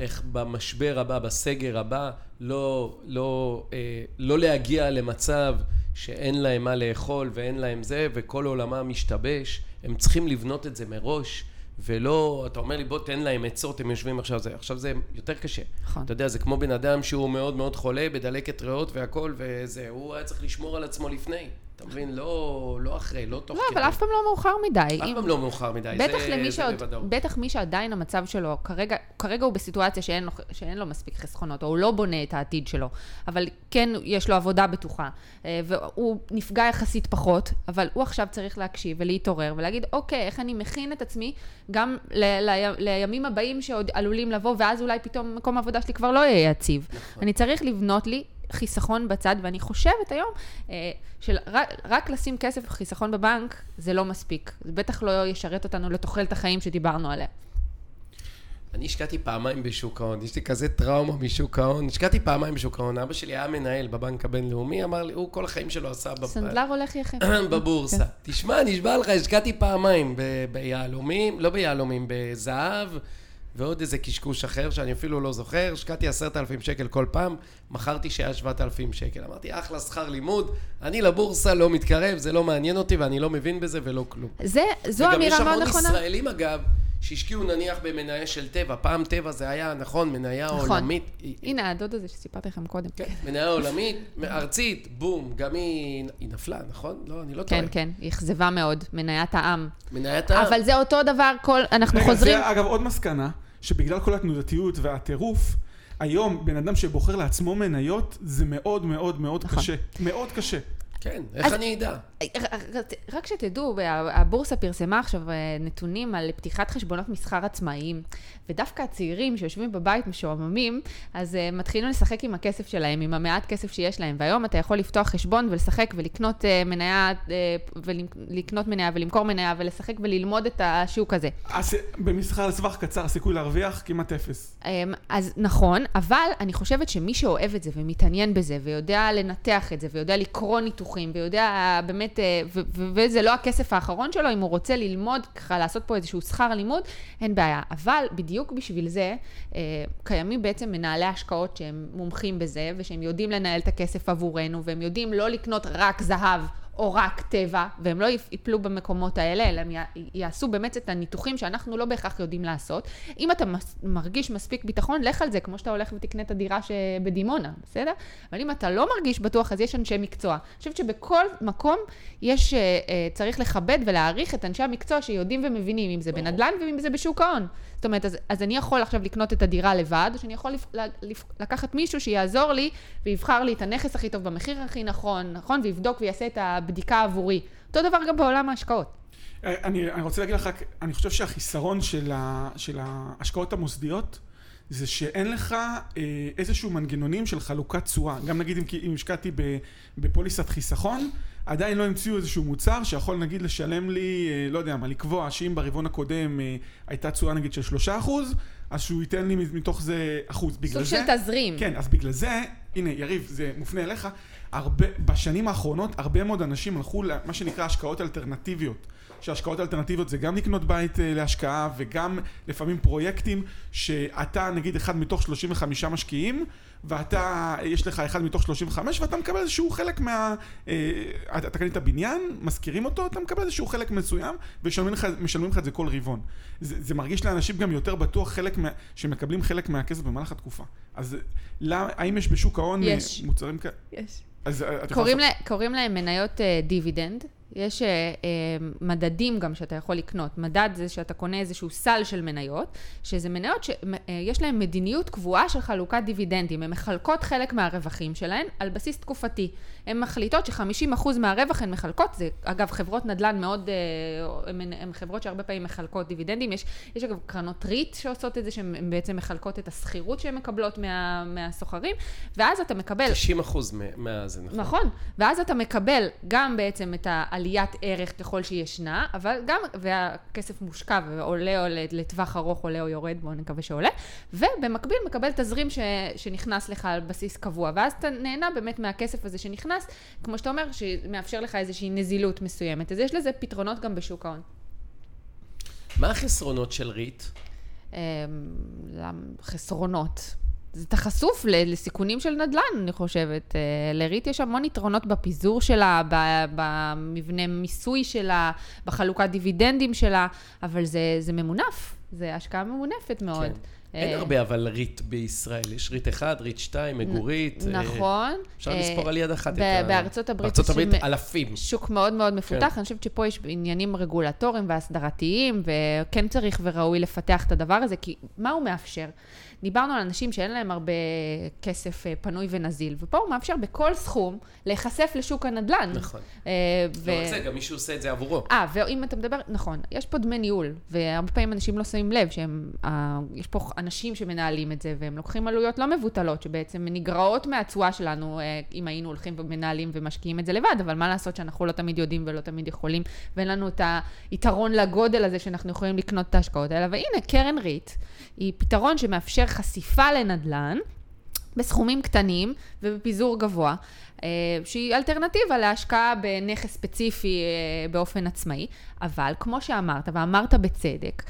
איך במשבר הבא, בסגר הבא, לא, לא, אה, לא להגיע למצב שאין להם מה לאכול ואין להם זה, וכל עולמם משתבש. הם צריכים לבנות את זה מראש. ולא, אתה אומר לי, בוא תן להם עצות, הם יושבים עכשיו זה. עכשיו זה יותר קשה. נכון. אתה יודע, זה כמו בן אדם שהוא מאוד מאוד חולה, בדלקת ריאות והכל, וזה, הוא היה צריך לשמור על עצמו לפני. אתה מבין? לא, לא אחרי, לא תוך לא, כדי. לא, אבל אף פעם לא מאוחר מדי. אף פעם לא מאוחר מדי, בטח זה, למי זה שעוד, בטח מי שעדיין המצב שלו, כרגע, כרגע הוא בסיטואציה שאין לו, שאין לו מספיק חסכונות, או הוא לא בונה את העתיד שלו, אבל כן יש לו עבודה בטוחה, אה, והוא נפגע יחסית פחות, אבל הוא עכשיו צריך להקשיב ולהתעורר ולהגיד, אוקיי, איך אני מכין את עצמי גם ל, ל, לימים הבאים שעוד עלולים לבוא, ואז אולי פתאום מקום העבודה שלי כבר לא יהיה יציב. נכון. אני צריך לבנות לי חיסכון בצד, ואני חושבת היום אה, שרק לשים כסף חיסכון בבנק זה לא מספיק. זה בטח לא ישרת אותנו לתוחלת החיים שדיברנו עליה. אני השקעתי פעמיים בשוק ההון, יש לי כזה טראומה משוק ההון. השקעתי פעמיים בשוק ההון, אבא שלי היה מנהל בבנק הבינלאומי, אמר לי, הוא כל החיים שלו עשה... סנדלר הולך יחף. בבורסה. כן. תשמע, נשבע לך, השקעתי פעמיים ביהלומים, לא ביהלומים, בזהב. ועוד איזה קשקוש אחר שאני אפילו לא זוכר, השקעתי עשרת אלפים שקל כל פעם, מכרתי שהיה שבעת אלפים שקל. אמרתי, אחלה שכר לימוד, אני לבורסה לא מתקרב, זה לא מעניין אותי ואני לא מבין בזה ולא כלום. זה, זו אמירה מאוד נכונה. וגם יש המון ישראלים אגב, שהשקיעו נניח במניה של טבע, פעם טבע זה היה, נכון, מניה נכון. עולמית. הנה, הדוד הזה שסיפרתי לכם קודם. כן, מניה עולמית, ארצית, בום, גם היא, היא נפלה, נכון? לא, אני לא טועה. כן, כן, היא אכזבה מאוד, מניית העם. מניית העם. אבל זה אותו דבר, כל, אנחנו חוזרים... זה אגב עוד מסקנה, שבגלל כל התנודתיות והטירוף, היום בן אדם שבוחר לעצמו מניות, זה מאוד מאוד מאוד נכון. קשה. מאוד קשה. כן, איך אז, אני אדע? רק שתדעו, הבורסה פרסמה עכשיו אה, נתונים על פתיחת חשבונות מסחר עצמאיים, ודווקא הצעירים שיושבים בבית משועממים, אז uh, מתחילים לשחק עם הכסף שלהם, עם המעט כסף שיש להם. והיום אתה יכול לפתוח חשבון ולשחק ולקנות uh, מניה, uh, ולקנות מניה ולמכור מניה ולשחק וללמוד את השוק הזה. אז במסחר לטווח קצר הסיכוי להרוויח כמעט אפס. Um, אז נכון, אבל אני חושבת שמי שאוהב את זה ומתעניין בזה ויודע לנתח את זה ויודע לקרוא ניתוחים ויודע באמת, uh, וזה לא הכסף האחרון שלו, אם הוא רוצה ללמוד, ככה לעשות פה איזשהו שכר לימוד, אין בעיה. אבל בדיוק בשביל זה אה, קיימים בעצם מנהלי השקעות שהם מומחים בזה, ושהם יודעים לנהל את הכסף עבורנו, והם יודעים לא לקנות רק זהב או רק טבע, והם לא יפלו במקומות האלה, אלא הם יעשו באמת את הניתוחים שאנחנו לא בהכרח יודעים לעשות. אם אתה מרגיש מספיק ביטחון, לך על זה, כמו שאתה הולך ותקנה את הדירה שבדימונה, בסדר? אבל אם אתה לא מרגיש בטוח, אז יש אנשי מקצוע. אני חושבת שבכל מקום יש, אה, אה, צריך לכבד ולהעריך את אנשי המקצוע שיודעים ומבינים, אם זה בנדל"ן ואם זה בשוק ההון. זאת אומרת, אז, אז אני יכול עכשיו לקנות את הדירה לבד, או שאני יכול לפ, לפ, לקחת מישהו שיעזור לי ויבחר לי את הנכס הכי טוב במחיר הכי נכון, נכון? ויבדוק ויעשה את הבדיקה עבורי. אותו דבר גם בעולם ההשקעות. אה, אני, אני רוצה להגיד לך, אני חושב שהחיסרון של, ה, של ההשקעות המוסדיות זה שאין לך אה, איזשהו מנגנונים של חלוקת תשואה. גם נגיד אם, אם השקעתי בפוליסת חיסכון, עדיין לא המציאו איזשהו מוצר שיכול נגיד לשלם לי, אה, לא יודע מה, לקבוע שאם ברבעון הקודם אה, הייתה תשואה נגיד של שלושה אחוז, אז שהוא ייתן לי מתוך זה אחוז. סוג של תזרים. כן, אז בגלל זה, הנה יריב, זה מופנה אליך, הרבה, בשנים האחרונות הרבה מאוד אנשים הלכו למה שנקרא השקעות אלטרנטיביות. שהשקעות אלטרנטיביות זה גם לקנות בית אה, להשקעה וגם לפעמים פרויקטים שאתה נגיד אחד מתוך 35 משקיעים ואתה, יש לך אחד מתוך 35 ואתה מקבל איזשהו חלק מה... אה, אתה קנית בניין, משכירים אותו, אתה מקבל איזשהו חלק מסוים ומשלמים לך, את זה כל רבעון. זה, זה מרגיש לאנשים גם יותר בטוח חלק מה, שמקבלים חלק מהכסף במהלך התקופה. אז לא, האם יש בשוק ההון אה, מוצרים כאלה? יש. אז קוראים, לה, קוראים להם מניות uh, דיבידנד. יש uh, uh, מדדים גם שאתה יכול לקנות. מדד זה שאתה קונה איזשהו סל של מניות, שזה מניות שיש uh, להן מדיניות קבועה של חלוקת דיבידנדים. הן מחלקות חלק מהרווחים שלהן על בסיס תקופתי. הן מחליטות ש-50% מהרווח הן מחלקות, זה אגב חברות נדל"ן מאוד, הן חברות שהרבה פעמים מחלקות דיבידנדים. יש, יש אגב קרנות ריט שעושות את זה, שהן בעצם מחלקות את השכירות שהן מקבלות מה, מהסוחרים, ואז אתה מקבל... 90% מה... זה נכון. נכון, ואז אתה מקבל גם בעצם את העליית ערך ככל שישנה, אבל גם, והכסף מושקע ועולה או לטווח ארוך עולה או יורד, בואו נקווה שעולה, ובמקביל מקבל תזרים ש, שנכנס לך על בסיס קבוע, ואז אתה נהנה באמת מהכסף הזה שנכנס, כמו שאתה אומר, שמאפשר לך איזושהי נזילות מסוימת. אז יש לזה פתרונות גם בשוק ההון. מה החסרונות של ריט? אמ, חסרונות. אתה חשוף לסיכונים של נדל"ן, אני חושבת. אה, לריט יש המון יתרונות בפיזור שלה, במבנה מיסוי שלה, בחלוקת דיבידנדים שלה, אבל זה, זה ממונף, זה השקעה ממונפת מאוד. כן. אין אה, הרבה אבל ריט בישראל, יש ריט אחד, ריט שתיים, מגוריט. אה, נכון. אפשר לספור על יד אחת את ה... בארצות הברית בארצות הברית אלפים. שוק מאוד מאוד מפותח, כן. אני חושבת שפה יש עניינים רגולטוריים והסדרתיים, וכן צריך וראוי לפתח את הדבר הזה, כי מה הוא מאפשר? דיברנו על אנשים שאין להם הרבה כסף אה, פנוי ונזיל, ופה הוא מאפשר בכל סכום להיחשף לשוק הנדל"ן. נכון. אה, ו... לא רק זה, גם מישהו עושה את זה עבורו. אה, ואם אתה מדבר, נכון, יש פה דמי ניהול, והרבה פעמים אנשים לא שמים לב שהם, אה, יש פה אנשים שמנהלים את זה, והם לוקחים עלויות לא מבוטלות, שבעצם נגרעות מהתשואה שלנו, אה, אם היינו הולכים ומנהלים ומשקיעים את זה לבד, אבל מה לעשות שאנחנו לא תמיד יודעים ולא תמיד יכולים, ואין לנו את היתרון לגודל הזה שאנחנו יכולים לקנות את ההשקעות האלה, והנה, קרן ריט היא פתרון שמאפשר חשיפה לנדל"ן בסכומים קטנים ובפיזור גבוה, אה, שהיא אלטרנטיבה להשקעה בנכס ספציפי אה, באופן עצמאי, אבל כמו שאמרת, ואמרת בצדק,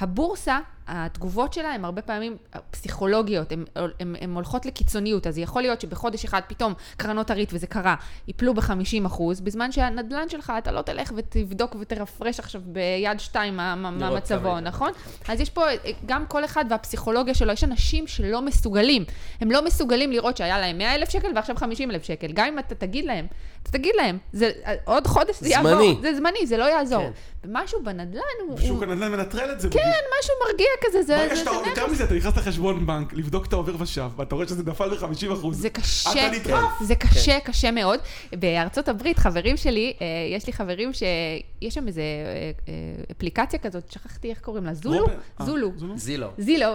הבורסה התגובות שלה הן הרבה פעמים פסיכולוגיות, הן הולכות לקיצוניות, אז יכול להיות שבחודש אחד פתאום קרנות הריט, וזה קרה, ייפלו ב-50 אחוז, בזמן שהנדלן שלך, אתה לא תלך ותבדוק ותרפרש עכשיו ביד שתיים מה, מה מצבו, נכון? אז יש פה גם כל אחד והפסיכולוגיה שלו, יש אנשים שלא מסוגלים, הם לא מסוגלים לראות שהיה להם 100 אלף שקל ועכשיו 50 אלף שקל, גם אם אתה תגיד להם, אתה תגיד להם, זה, עוד חודש זה יעבור. זה זמני, זה לא יעזור. כן. ומשהו בנדלן הוא... שוק הנדלן מנטרל את זה. כן, משהו מרגיע כזה, זה... ברגע שאתה, יותר מזה, אתה נכנס לחשבון בנק, לבדוק את העובר ושב, ואתה רואה שזה נפל ב-50 אחוז. זה קשה. אתה נטרף. זה קשה, כן. קשה מאוד. בארצות הברית, חברים שלי, אה, יש לי חברים שיש שם איזה אה, אה, אפליקציה כזאת, שכחתי איך קוראים לה, זולו? זולו. זילו. זילו.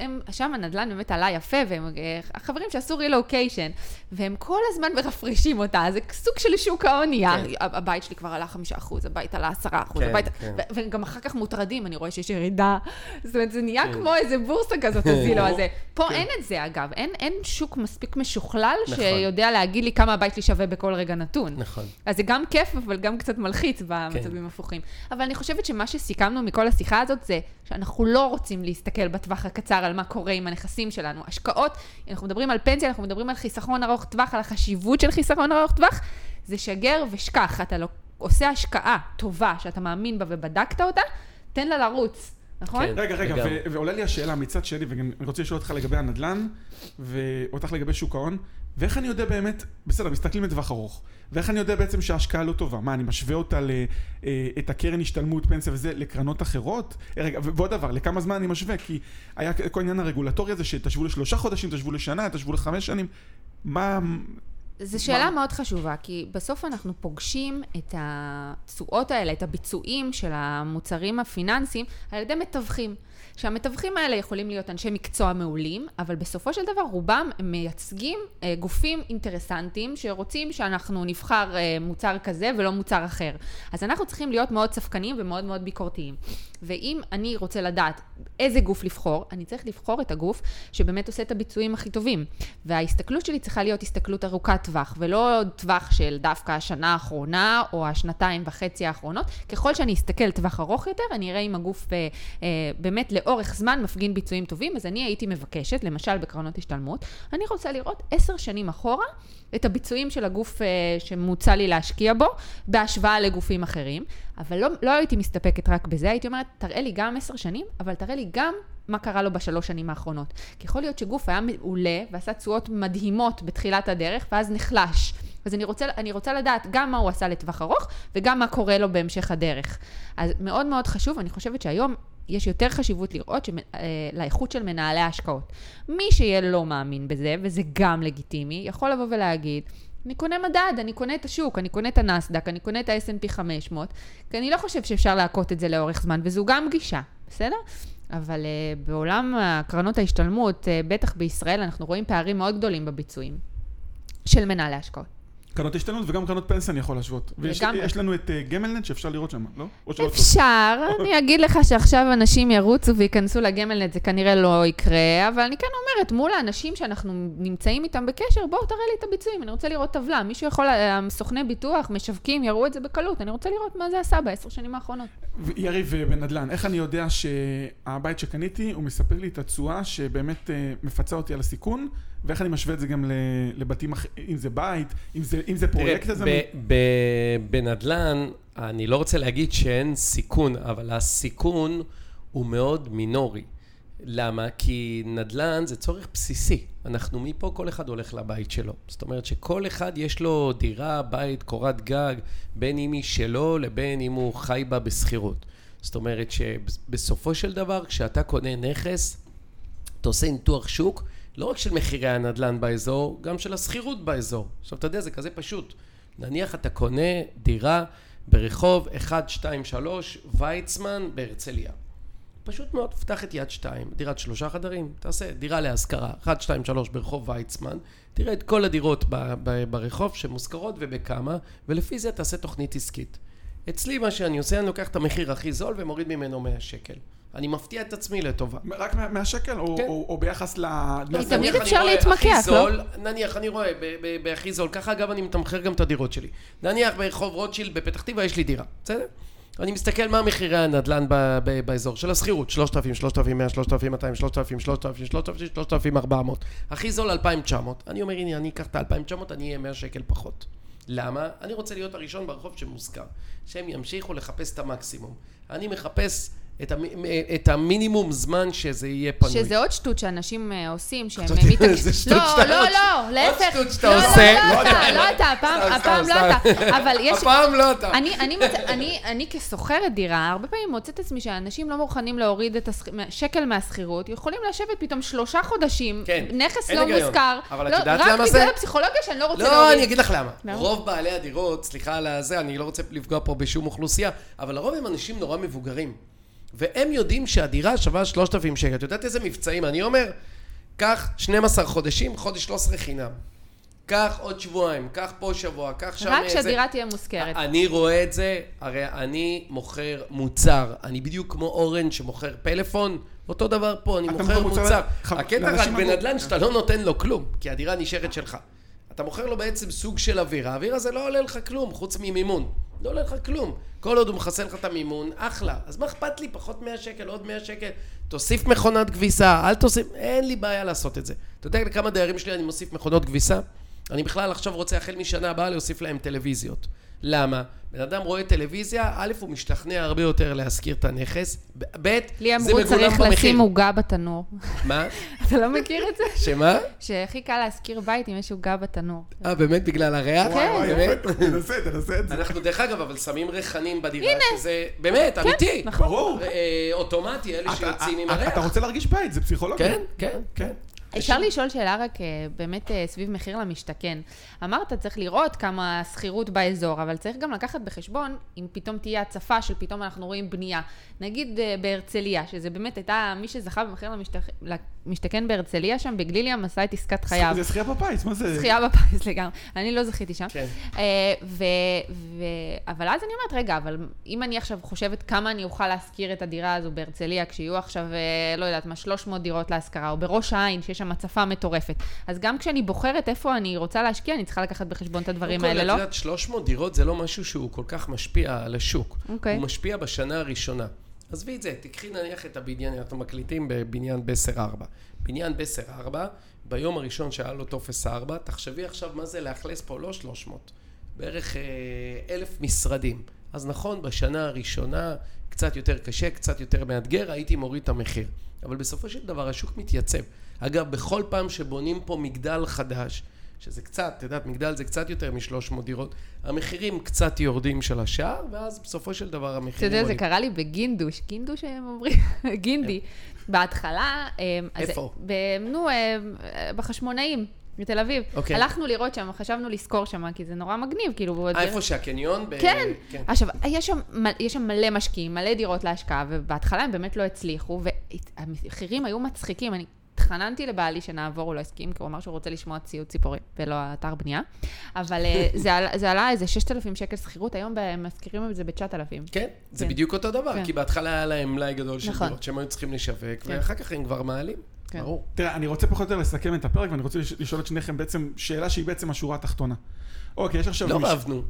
הם, שם הנדל"ן באמת עלה יפה, והם החברים שעשו רילוקיישן, והם כל הזמן מרפרשים אותה, זה סוג של שוק ההוני. כן. הבית שלי כבר עלה חמישה אחוז, הבית עלה עשרה אחוז, כן, וגם אחר כך מוטרדים, אני רואה שיש ירידה. זאת אומרת, זה נהיה כמו איזה בורסה כזאת, הזילו הזה. פה אין את זה, אגב. אין שוק מספיק משוכלל נכון. שיודע להגיד לי כמה הבית שלי שווה בכל רגע נתון. נכון. אז זה גם כיף, אבל גם קצת מלחיץ במצבים הפוכים. אבל אני חושבת שמה שסיכמנו מכל השיחה הזאת זה שאנחנו לא רוצים להסתכל בטווח הקצר על מה קורה עם הנכסים שלנו. השקעות, אנחנו מדברים על פנסיה, אנחנו מדברים על חיסכון ארוך טווח, על החשיבות של חיסכון ארוך טווח, זה שגר ושכח. אתה לא עושה השקעה טובה שאתה מאמין בה ובדקת אותה, תן לה לרוץ. נכון? כן. רגע, רגע. ו- ועולה לי השאלה מצד שני, וגם אני רוצה לשאול אותך לגבי הנדל"ן, ואותך לגבי שוק ההון, ואיך אני יודע באמת, בסדר, מסתכלים לטווח ארוך, ואיך אני יודע בעצם שההשקעה לא טובה? מה, אני משווה אותה ל... אה, את הקרן השתלמות, פנסיה וזה, לקרנות אחרות? אה, רגע, ו- ועוד דבר, לכמה זמן אני משווה? כי היה כל העניין הרגולטורי הזה, שתשבו לשלושה חודשים, תשבו לשנה, תשבו לחמש שנים. מה... זו שאלה מאוד חשובה, כי בסוף אנחנו פוגשים את התשואות האלה, את הביצועים של המוצרים הפיננסיים, על ידי מתווכים. שהמתווכים האלה יכולים להיות אנשי מקצוע מעולים, אבל בסופו של דבר רובם מייצגים אה, גופים אינטרסנטיים שרוצים שאנחנו נבחר אה, מוצר כזה ולא מוצר אחר. אז אנחנו צריכים להיות מאוד ספקניים ומאוד מאוד ביקורתיים. ואם אני רוצה לדעת איזה גוף לבחור, אני צריך לבחור את הגוף שבאמת עושה את הביצועים הכי טובים. וההסתכלות שלי צריכה להיות הסתכלות ארוכת טווח, ולא טווח של דווקא השנה האחרונה או השנתיים וחצי האחרונות. ככל שאני אסתכל טווח ארוך יותר, אני אראה אם הגוף אה, אה, באמת לאורך זמן מפגין ביצועים טובים. אז אני הייתי מבקשת, למשל בקרנות השתלמות, אני רוצה לראות עשר שנים אחורה את הביצועים של הגוף אה, שמוצע לי להשקיע בו, בהשוואה לגופים אחרים. אבל לא, לא הייתי מסתפקת רק בזה, הייתי אומרת, תראה לי גם עשר שנים, אבל תראה לי גם מה קרה לו בשלוש שנים האחרונות. כי יכול להיות שגוף היה מעולה ועשה תשואות מדהימות בתחילת הדרך, ואז נחלש. אז אני רוצה, אני רוצה לדעת גם מה הוא עשה לטווח ארוך, וגם מה קורה לו בהמשך הדרך. אז מאוד מאוד חשוב, אני חושבת שהיום יש יותר חשיבות לראות שמ, אה, לאיכות של מנהלי ההשקעות. מי שיהיה לא מאמין בזה, וזה גם לגיטימי, יכול לבוא ולהגיד, אני קונה מדד, אני קונה את השוק, אני קונה את הנסדק, אני קונה את ה-S&P 500, כי אני לא חושב שאפשר להכות את זה לאורך זמן, וזו גם גישה, בסדר? אבל uh, בעולם קרנות ההשתלמות, uh, בטח בישראל, אנחנו רואים פערים מאוד גדולים בביצועים של מנהלי השקעות. קרנות השתלמות וגם קרנות פנסיה אני יכול להשוות. ויש לנו את אה, גמלנט שאפשר לראות שם, לא? אפשר, אני אגיד לך שעכשיו אנשים ירוצו וייכנסו לגמלנט, זה כנראה לא יקרה, אבל אני כן אומרת, מול האנשים שאנחנו נמצאים איתם בקשר, בואו תראה לי את הביצועים, אני רוצה לראות טבלה. מישהו יכול, אה, סוכני ביטוח, משווקים, יראו את זה בקלות, אני רוצה לראות מה זה עשה בעשר שנים האחרונות. יריב אה, בנדל"ן, איך אני יודע שהבית שקניתי, הוא מספק לי את התשואה שבאמת מפצה אותי על הסיכון, ואיך אני משווה את זה גם לבתים אחרים, אם זה בית, אם זה, אם זה פרויקט ב- בנדל"ן, אני לא רוצה להגיד שאין סיכון, אבל הסיכון הוא מאוד מינורי. למה? כי נדל"ן זה צורך בסיסי. אנחנו מפה, כל אחד הולך לבית שלו. זאת אומרת שכל אחד יש לו דירה, בית, קורת גג, בין אם היא שלו לבין אם הוא חי בה בשכירות. זאת אומרת שבסופו של דבר, כשאתה קונה נכס, אתה עושה ניתוח שוק, לא רק של מחירי הנדל"ן באזור, גם של השכירות באזור. עכשיו, אתה יודע, זה כזה פשוט. נניח אתה קונה דירה ברחוב 123 ויצמן בהרצליה. פשוט מאוד, פתח את יד שתיים, דירת שלושה חדרים, תעשה דירה להשכרה, 1, 2, 3 ברחוב ויצמן, תראה את כל הדירות ב- ב- ברחוב שמושכרות ובכמה, ולפי זה תעשה תוכנית עסקית. אצלי מה שאני עושה, אני לוקח את המחיר הכי זול ומוריד ממנו 100 שקל. אני מפתיע את עצמי לטובה. רק מה- מהשקל, או, כן. או, או ביחס ל... תמיד אפשר להתמקח, לא? נניח, אני רואה ב- ב- בהכי זול, ככה אגב אני מתמחר גם את הדירות שלי. נניח ברחוב רוטשילד בפתח תקווה יש לי דירה, בסדר? אני מסתכל מה מחירי הנדל"ן ב- ב- באזור של השכירות, 3,000, 3,100, 3,200, 3,000, 3,000, 3,000, 3,400. הכי זול 2,900. אני אומר, הנה, אני אקח את ה-2,900, אני אהיה 100 שקל פחות. למה? אני רוצה להיות הראשון ברחוב שמושכר. שהם ימשיכו לחפש את המקסימום. אני מחפש את, המ... את המינימום זמן שזה יהיה פנוי. שזה עוד שטות שאנשים אה, עושים, שהם חשבתי, מתעקשים... זה שטות לא, שאתה לא, עושה. לא, להפך. שטות שאתה לא, עושה. לא, לא לא אתה, לא אתה, הפעם לא. אתה. אבל יש... הפעם לא אתה. אני, אני, מצ... אני, אני כסוחרת דירה, הרבה פעמים מוצאת את עצמי שאנשים לא מוכנים להוריד את. שקל מהשכירות, יכולים לשבת פתאום שלושה חודשים, כן, נכס לא. מושכר, אבל את לא, יודעת רק למה בגלל זה? הפסיכולוגיה שאני לא רוצה לא, להוריד. אני אגיד לך. למה? רוב בעלי הדירות, סליחה על הזה, אני לא רוצה לפגוע פה בשום אוכלוסייה, אבל לרוב הם אנשים נורא מבוגרים. והם יודעים שהדירה שווה 3,000 שקל. את יודעת איזה מבצעים? אני אומר, קח 12 חודשים, חודש 13 חינם. קח עוד שבועיים, קח פה שבוע, קח שם רק איזה... כשהדירה תהיה מושכרת. אני רואה את זה, הרי אני מוכר מוצר. אני בדיוק כמו אורן שמוכר פלאפון, אותו דבר פה, אני מוכר מוצר מוצר. ח- הקטע רק בנדל"ן. שאתה לא נותן לו כלום, כי הדירה נשארת שלך. אתה מוכר לו בעצם סוג של אוויר, האוויר הזה לא עולה לך כלום, חוץ ממימון. לא עולה לך כלום. כל עוד הוא מכסה לך את המימון, אחלה. אז מה אכפת לי? פחות 100 שקל, עוד 100 שקל. תוסיף מכונת כביסה, אל תוסיף, אין לי בעיה לעשות את זה. אתה יודע לכמה דיירים שלי אני מוסיף מכונות כביסה? אני בכלל עכשיו רוצה החל משנה הבאה להוסיף להם טלוויזיות. למה? בן אדם רואה טלוויזיה, א', הוא משתכנע הרבה יותר להשכיר את הנכס, ב', לי זה אמרו מגולם צריך במחיר. לשים עוגה בתנור. מה? אתה לא מכיר את זה? שמה? שהכי קל להשכיר בית אם יש עוגה בתנור. אה, באמת בגלל הריח? כן. וואי, באמת? תנסה, תנסה את זה. אנחנו דרך אגב, אבל שמים ריחנים בדירה, שזה באמת, אמיתי. נכון. ברור. אה, אוטומטי, אלה שיוצאים עם אתה- הריח. אתה רוצה להרגיש בית, זה פסיכולוגיה. כן, כן. כן. אפשר לשאול שאלה רק אה, באמת אה, סביב מחיר למשתכן. אמרת, צריך לראות כמה שכירות באזור, אבל צריך גם לקחת בחשבון אם פתאום תהיה הצפה של פתאום אנחנו רואים בנייה. נגיד אה, בהרצליה, שזה באמת הייתה, מי שזכה במחיר למשתכ- למשתכן בהרצליה שם, בגליל ים עשה את עסקת חייו. זה זכייה בפיס, מה זה? זכייה בפיס לגמרי. אני לא זכיתי שם. כן. ו, ו, אבל אז אני אומרת, רגע, אבל אם אני עכשיו חושבת כמה אני אוכל להשכיר את הדירה הזו בהרצליה, כשיהיו עכשיו, לא יודעת מה, 300 דירות להשכרה, או בראש העין, שיש שם הצפה מטורפת. אז גם כשאני בוחרת איפה אני רוצה להשקיע, אני צריכה לקחת בחשבון את הדברים האלה, לא? את יודעת, 300 דירות זה לא משהו שהוא כל כך משפיע על השוק. אוקיי. הוא משפיע בשנה הראשונה. עזבי את זה, תקחי נניח את הבניין, אנחנו מקליטים בבניין בסר 4. בניין בסר 4, ביום הראשון שהיה לו טופס 4, תחשבי עכשיו מה זה לאכלס פה, לא 300, בערך אה, אלף משרדים. אז נכון, בשנה הראשונה קצת יותר קשה, קצת יותר מאתגר, הייתי מוריד את המחיר. אבל בסופו של דבר השוק מתייצב. אגב, בכל פעם שבונים פה מגדל חדש, שזה קצת, את יודעת, מגדל זה קצת יותר מ-300 דירות, המחירים קצת יורדים של השער, ואז בסופו של דבר אתה המחירים יודע, זה עולים. קרה לי בגינדוש, גינדוש הם אומרים, גינדי. בהתחלה, כן. איפה? נו, אה, בחשמונאים. בתל אביב. אוקיי. הלכנו לראות שם, חשבנו לשכור שם, כי זה נורא מגניב, כאילו... אה, איפה שהקניון? ב- כן. כן. עכשיו, יש שם, יש שם מלא משקיעים, מלא דירות להשקעה, ובהתחלה הם באמת לא הצליחו, והמחירים היו מצחיקים. אני התחננתי לבעלי שנעבור, הוא לא הסכים, כי הוא אמר שהוא רוצה לשמוע ציוד ציפורים, ולא אתר בנייה. אבל אה, זה, זה עלה איזה 6,000 שקל שכירות, היום הם מזכירים את זה ב-9,000. כן, זה כן. בדיוק אותו דבר, כן. כי בהתחלה היה להם מלאי גדול של נכון. דירות שהם היו צריכים לשווק, כן. ואחר כך הם כבר מעלים. כן. ברור. תראה, אני רוצה פחות או יותר לסכם את הפרק, ואני רוצה לש- לשאול את שניכם בעצם שאלה שהיא בעצם השורה התחתונה. אוקיי, יש עכשיו... לא רבנו.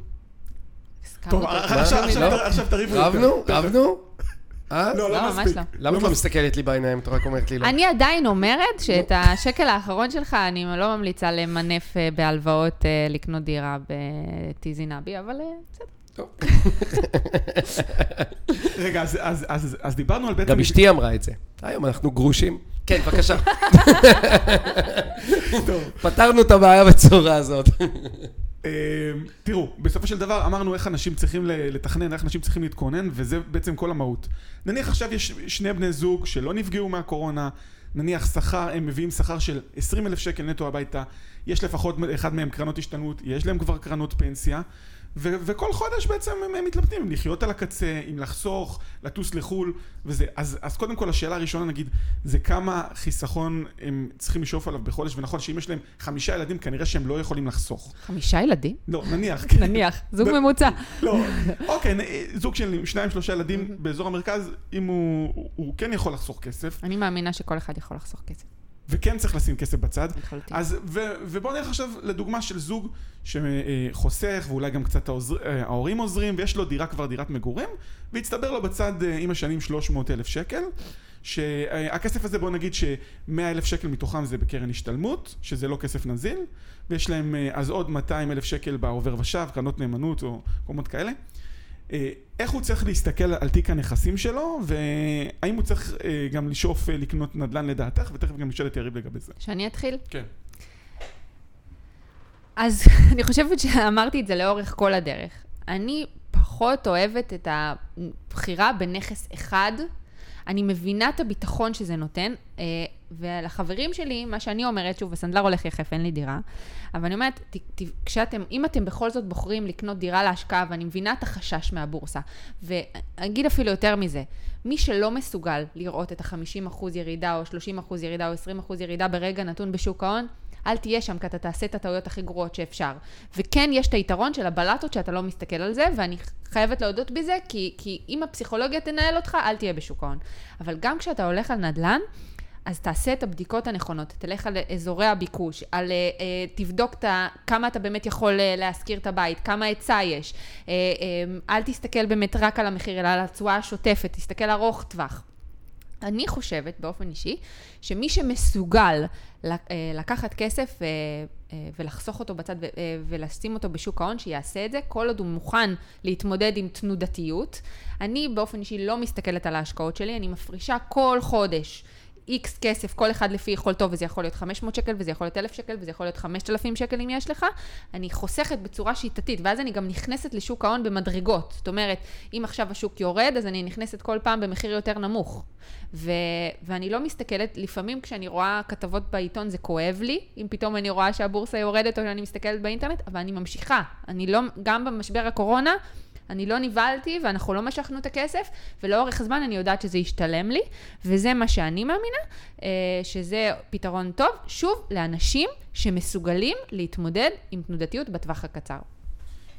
טוב. עכשיו- לא? תריבו יותר. רבנו? רבנו? אה? לא, לא, לא ממש מספיק. לא. למה את לא מסתכלת לי בעיניים? את רק אומרת לי לא. אני עדיין אומרת שאת השקל האחרון שלך, אני לא ממליצה למנף אה, בהלוואות אה, לקנות דירה בטיזי נבי, אבל אה, בסדר. רגע, אז- אז- אז אז דיברנו על בעצם... גם אשתי אמרה את זה. היום אנחנו גרושים. כן, בבקשה. פתרנו את הבעיה בצורה הזאת. אה, תראו, בסופו של דבר אמרנו איך אנשים צריכים לתכנן, איך אנשים צריכים להתכונן, וזה בעצם כל המהות. נניח עכשיו יש שני בני זוג שלא נפגעו מהקורונה, נניח שכר, הם מביאים שכר של 20 אלף שקל נטו הביתה, יש לפחות אחד מהם קרנות השתלמות, יש להם כבר קרנות פנסיה, ו- וכל חודש בעצם הם, הם מתלבטים אם לחיות על הקצה, אם לחסוך, לטוס לחו"ל, וזה. אז, אז קודם כל השאלה הראשונה נגיד, זה כמה חיסכון הם צריכים לשאוף עליו בחודש, ונכון שאם יש להם חמישה ילדים, כנראה שהם לא יכולים לחסוך. חמישה ילדים? לא, נניח. כן. נניח, זוג ממוצע. לא, אוקיי, זוג של שניים, שלושה ילדים באזור המרכז, אם הוא- הוא כן יכול לחסוך כסף, אני מאמינה שכל אחד יכול לחסוך כסף. וכן צריך לשים כסף בצד. לחלוטין. אז, ו, ובואו נלך עכשיו לדוגמה של זוג שחוסך, ואולי גם קצת העוזר, אה, ההורים עוזרים, ויש לו דירה כבר דירת מגורים, והצטבר לו בצד אה, עם השנים 300 אלף שקל. שהכסף הזה בוא נגיד ש-100 אלף שקל מתוכם זה בקרן השתלמות, שזה לא כסף נזיל, ויש להם אה, אז עוד 200 אלף שקל בעובר ושב, קרנות נאמנות או מקומות כאלה. אה, איך הוא צריך להסתכל על תיק הנכסים שלו, והאם הוא צריך אה, גם לשאוף אה, לקנות נדל"ן לדעתך, ותכף גם נשאל את יריב לגבי זה. שאני אתחיל? כן. אז אני חושבת שאמרתי את זה לאורך כל הדרך. אני פחות אוהבת את הבחירה בנכס אחד. אני מבינה את הביטחון שזה נותן, אה, ולחברים שלי, מה שאני אומרת, שוב, הסנדלר הולך יחף, אין לי דירה, אבל אני אומרת, ת, ת, כשאתם, אם אתם בכל זאת בוחרים לקנות דירה להשקעה, ואני מבינה את החשש מהבורסה, ואגיד אפילו יותר מזה, מי שלא מסוגל לראות את ה-50% ירידה, או 30% ירידה, או 20% ירידה ברגע נתון בשוק ההון, אל תהיה שם, כי אתה תעשה את הטעויות הכי גרועות שאפשר. וכן, יש את היתרון של הבלטות שאתה לא מסתכל על זה, ואני חייבת להודות בזה, כי, כי אם הפסיכולוגיה תנהל אותך, אל תהיה בשוק ההון. אבל גם כשאתה הולך על נדל"ן, אז תעשה את הבדיקות הנכונות, תלך על אזורי הביקוש, על, אה, אה, תבדוק ה, כמה אתה באמת יכול אה, להשכיר את הבית, כמה היצע יש. אה, אה, אל תסתכל באמת רק על המחיר, אלא על התשואה השוטפת, תסתכל ארוך טווח. אני חושבת באופן אישי, שמי שמסוגל אה, לקחת כסף אה, אה, ולחסוך אותו בצד ולשים אותו בשוק ההון, שיעשה את זה, כל עוד הוא מוכן להתמודד עם תנודתיות. אני באופן אישי לא מסתכלת על ההשקעות שלי, אני מפרישה כל חודש. איקס כסף, כל אחד לפי יכולתו, וזה יכול להיות 500 שקל, וזה יכול להיות 1,000 שקל, וזה יכול להיות 5,000 שקל אם יש לך, אני חוסכת בצורה שיטתית, ואז אני גם נכנסת לשוק ההון במדרגות. זאת אומרת, אם עכשיו השוק יורד, אז אני נכנסת כל פעם במחיר יותר נמוך. ו- ואני לא מסתכלת, לפעמים כשאני רואה כתבות בעיתון זה כואב לי, אם פתאום אני רואה שהבורסה יורדת או שאני מסתכלת באינטרנט, אבל אני ממשיכה. אני לא, גם במשבר הקורונה, אני לא נבהלתי ואנחנו לא משכנו את הכסף, ולאורך זמן אני יודעת שזה ישתלם לי, וזה מה שאני מאמינה, אה, שזה פתרון טוב, שוב, לאנשים שמסוגלים להתמודד עם תנודתיות בטווח הקצר.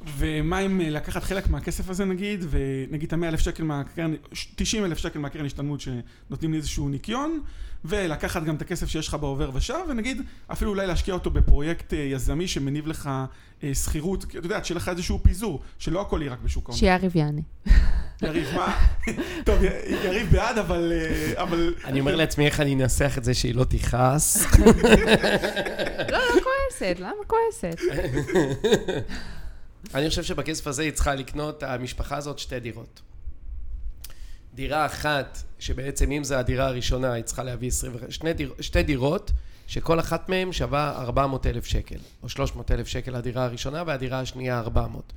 ומה אם אה, לקחת חלק מהכסף הזה נגיד, ונגיד את המאה אלף שקל מהקרן, 90 אלף שקל מהקרן השתלמות שנותנים לי איזשהו ניקיון, ולקחת גם את הכסף שיש לך בעובר ושב, ונגיד אפילו אולי להשקיע אותו בפרויקט אה, יזמי שמניב לך אה, שכירות, אתה יודע, שיהיה לך איזשהו פיזור, שלא הכל יהיה רק בשוק ההון. שיריב יענה. יריב, מה? טוב, יריב בעד, אבל... אבל... אני אומר לעצמי איך אני אנסח את זה שהיא לא תכעס. לא, לא כועסת, למה כועסת? אני חושב שבכסף הזה היא צריכה לקנות, המשפחה הזאת, שתי דירות. דירה אחת, שבעצם אם זו הדירה הראשונה, היא צריכה להביא 20... שני דיר, שתי דירות, שכל אחת מהן שווה 400 אלף שקל, או 300 אלף שקל הדירה הראשונה, והדירה השנייה 400.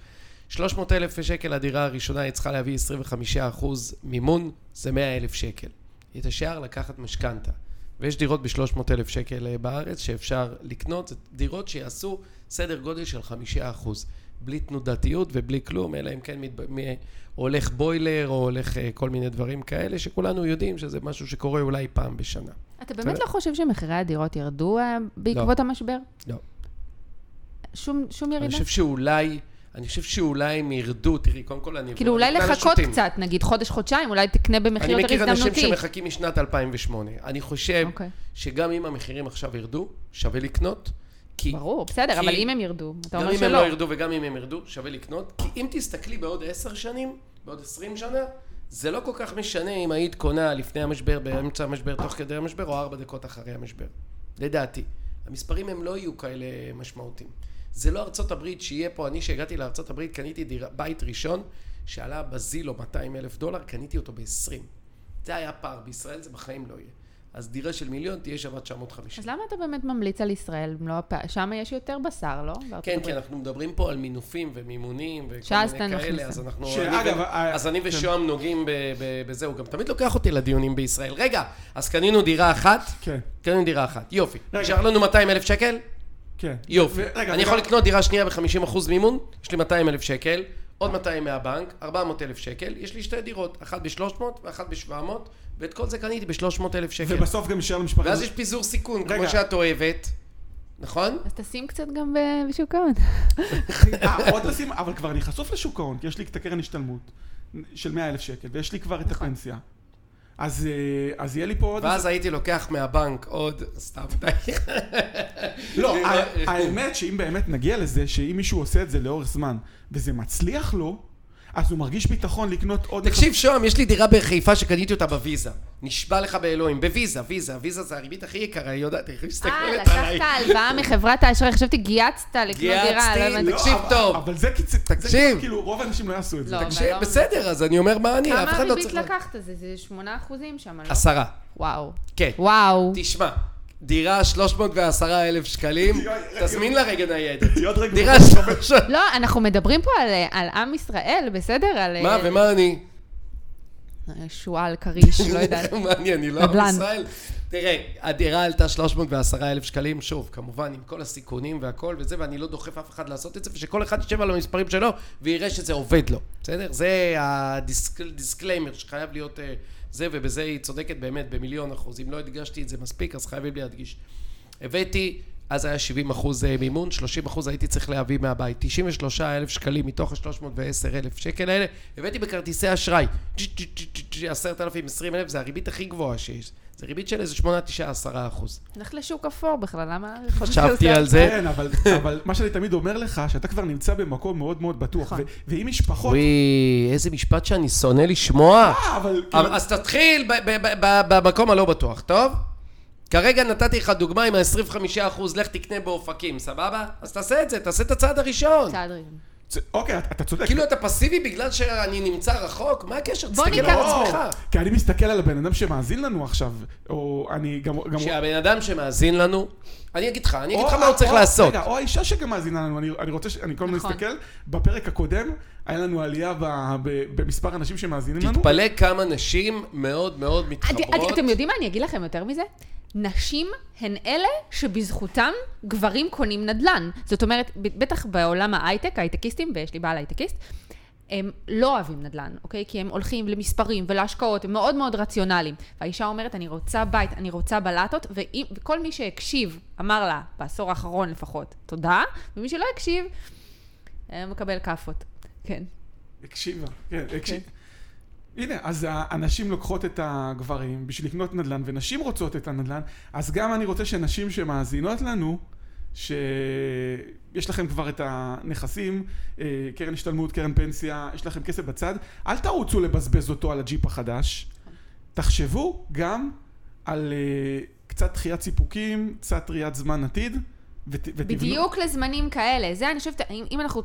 300 אלף שקל הדירה הראשונה, היא צריכה להביא 25 אחוז מימון, זה 100 אלף שקל. את השאר לקחת משכנתה. ויש דירות ב-300 אלף שקל אה, בארץ שאפשר לקנות, זה דירות שיעשו סדר גודל של 5 אחוז. בלי תנודתיות ובלי כלום, אלא אם כן מת... מ... הולך בוילר או הולך uh, כל מיני דברים כאלה, שכולנו יודעים שזה משהו שקורה אולי פעם בשנה. אתה באמת לא חושב שמחירי הדירות ירדו uh, בעקבות לא. המשבר? לא. שום, שום ירידה? אני חושב שאולי... אני חושב שאולי הם ירדו, תראי, קודם כל אני... כאילו אולי לחכות קצת, נגיד חודש-חודשיים, אולי תקנה במחיר יותר הזדמנותי. אני מכיר אנשים שמחכים משנת 2008. אני חושב okay. אוקיי. שגם אם המחירים עכשיו ירדו, שווה לקנות. כי... ברור, בסדר, כי אבל אם הם ירדו, אתה אומר שלא. גם אם הם לא ירדו וגם אם הם ירדו, שווה לקנות. כי אם תסתכלי בעוד עשר שנים, בעוד עשרים שנה, זה לא כל כך משנה אם היית קונה לפני המשבר, באמצע המשבר, תוך כדי המשבר, או ארבע דקות אחרי המשבר. לדעתי. המספרים הם לא יהיו כאלה משמעותיים. זה לא ארצות הברית שיהיה פה, אני שהגעתי לארצות הברית קניתי דיר, בית ראשון שעלה בזילו 200 אלף דולר, קניתי אותו ב-20. זה היה פער, בישראל זה בחיים לא יהיה. אז דירה של מיליון תהיה שווה 950. אז למה אתה באמת ממליץ על ישראל? לא שם יש יותר בשר, לא? כן, כי אנחנו מדברים פה על מינופים ומימונים וכל מיני כאלה, אז אנחנו... שאגב... אז אני כן. ושוהם נוגעים בזה, הוא גם תמיד לוקח אותי לדיונים בישראל. רגע, אז קנינו דירה אחת? כן. קנינו דירה אחת, יופי. נשאר לנו 200 אלף שקל? כן. יופי. אני יכול לקנות דירה שנייה ב-50% מימון? יש לי 200 אלף שקל. עוד 200 מהבנק, 400 אלף שקל, יש לי שתי דירות, אחת ב-300 ואחת ב-700, ואת כל זה קניתי ב-300 אלף שקל. ובסוף גם יישאר למשפחה. ואז יש פיזור סיכון, רגע. כמו שאת אוהבת, נכון? אז תשים קצת גם בשוק ההון. אה, עוד לשים, אבל כבר אני חשוף לשוק ההון, כי יש לי את הקרן השתלמות של 100 אלף שקל, ויש לי כבר את נכון. הפנסיה. אז, אה, אז יהיה לי פה עוד... ואז הייתי לוקח מהבנק עוד... סתם, די. לא, האמת שאם באמת נגיע לזה, שאם מישהו עושה את זה לאורך זמן, וזה מצליח לו, אז הוא מרגיש ביטחון לקנות עוד... תקשיב, שוהם, יש לי דירה בחיפה שקניתי אותה בוויזה. נשבע לך באלוהים, בוויזה, ויזה, ויזה זה הריבית הכי יקרה, היא יודעת, איך מסתכלת עליי. אה, לקחת הלוואה מחברת האשראי, חשבתי גייצת לקנות דירה, לא הבנתי. תקשיב טוב. אבל זה תקשיב. כאילו, רוב האנשים לא יעשו את זה. תקשיב, בסדר, אז אני אומר מה אני, אף אחד לא צריך... כמה ריבית לקחת? זה 8 אחוזים שם, לא? עשרה. וואו. כן. וואו. תשמע. דירה 310 אלף שקלים, תזמין לה רגע ניידת. דירה 300... לא, אנחנו מדברים פה על עם ישראל, בסדר? מה, אה, ומה אני? שועל, כריש, לא יודעת. מה אני, אני לא עם ישראל. תראה, הדירה עלתה 310 אלף שקלים, שוב, כמובן, עם כל הסיכונים והכל וזה, ואני לא דוחף אף אחד לעשות את זה, ושכל אחד ישב על המספרים שלו ויראה שזה עובד לו, בסדר? זה ה disclaimer שחייב להיות... Uh, זה, ובזה היא צודקת באמת במיליון אחוז. אם לא הדגשתי את זה מספיק, אז חייבים להדגיש. הבאתי, אז היה 70 אחוז אה, מימון, 30 אחוז הייתי צריך להביא מהבית. 93 אלף שקלים מתוך ה-310 אלף שקל האלה, הבאתי בכרטיסי אשראי. 10,000, 20 אלף, זה הריבית הכי גבוהה שיש. זה ריבית של איזה 8, 9, 10 אחוז. נלך לשוק אפור בכלל, למה? חשבתי על זה. כן, אבל, אבל מה שאני תמיד אומר לך, שאתה כבר נמצא במקום מאוד מאוד בטוח, נכון. ואם משפחות... וואי, איזה משפט שאני שונא לשמוע. אה, אבל... כאילו- אבל- אז תתחיל במקום הלא בטוח, טוב? כרגע נתתי לך דוגמה עם ה-25%, לך תקנה באופקים, סבבה? אז תעשה את זה, תעשה את הצעד הראשון. צעד ראשון. אוקיי, אתה צודק. כאילו אתה פסיבי בגלל שאני נמצא רחוק? מה הקשר? בוא תסתכל ניקח- על לא, עצמך. כי אני מסתכל על הבן אדם שמאזין לנו עכשיו, או אני גם... גם שהבן אדם שמאזין לנו, אני אגיד לך, אני אגיד לך מה הוא צריך או- לעשות. רגע, או האישה שגם מאזינה לנו, אני, אני רוצה, ש- אני כל הזמן נכון. מסתכל, בפרק הקודם, היה לנו עלייה ב, ב, במספר אנשים שמאזינים לנו. תתפלא כמה נשים מאוד מאוד מתחברות. את- אתם יודעים מה? אני אגיד לכם יותר מזה. נשים הן אלה שבזכותם גברים קונים נדל"ן. זאת אומרת, בטח בעולם ההייטק, ההייטקיסטים, ויש לי בעל הייטקיסט, הם לא אוהבים נדל"ן, אוקיי? כי הם הולכים למספרים ולהשקעות, הם מאוד מאוד רציונליים. והאישה אומרת, אני רוצה בית, אני רוצה בלטות, ואם- וכל מי שהקשיב אמר לה, בעשור האחרון לפחות, תודה, ומי שלא הקשיב, אה, מקבל כאפות. כן. הקשיבה, כן, הקשיב. הנה, אז הנשים לוקחות את הגברים בשביל לקנות נדל"ן, ונשים רוצות את הנדל"ן, אז גם אני רוצה שנשים שמאזינות לנו, שיש לכם כבר את הנכסים, אה, קרן השתלמות, קרן פנסיה, יש לכם כסף בצד, אל תרוצו לבזבז אותו על הג'יפ החדש. תחשבו גם על אה, קצת דחיית סיפוקים, קצת ראיית זמן עתיד, ות, ותבנו. בדיוק לזמנים כאלה. זה, אני חושבת, אם, אנחנו,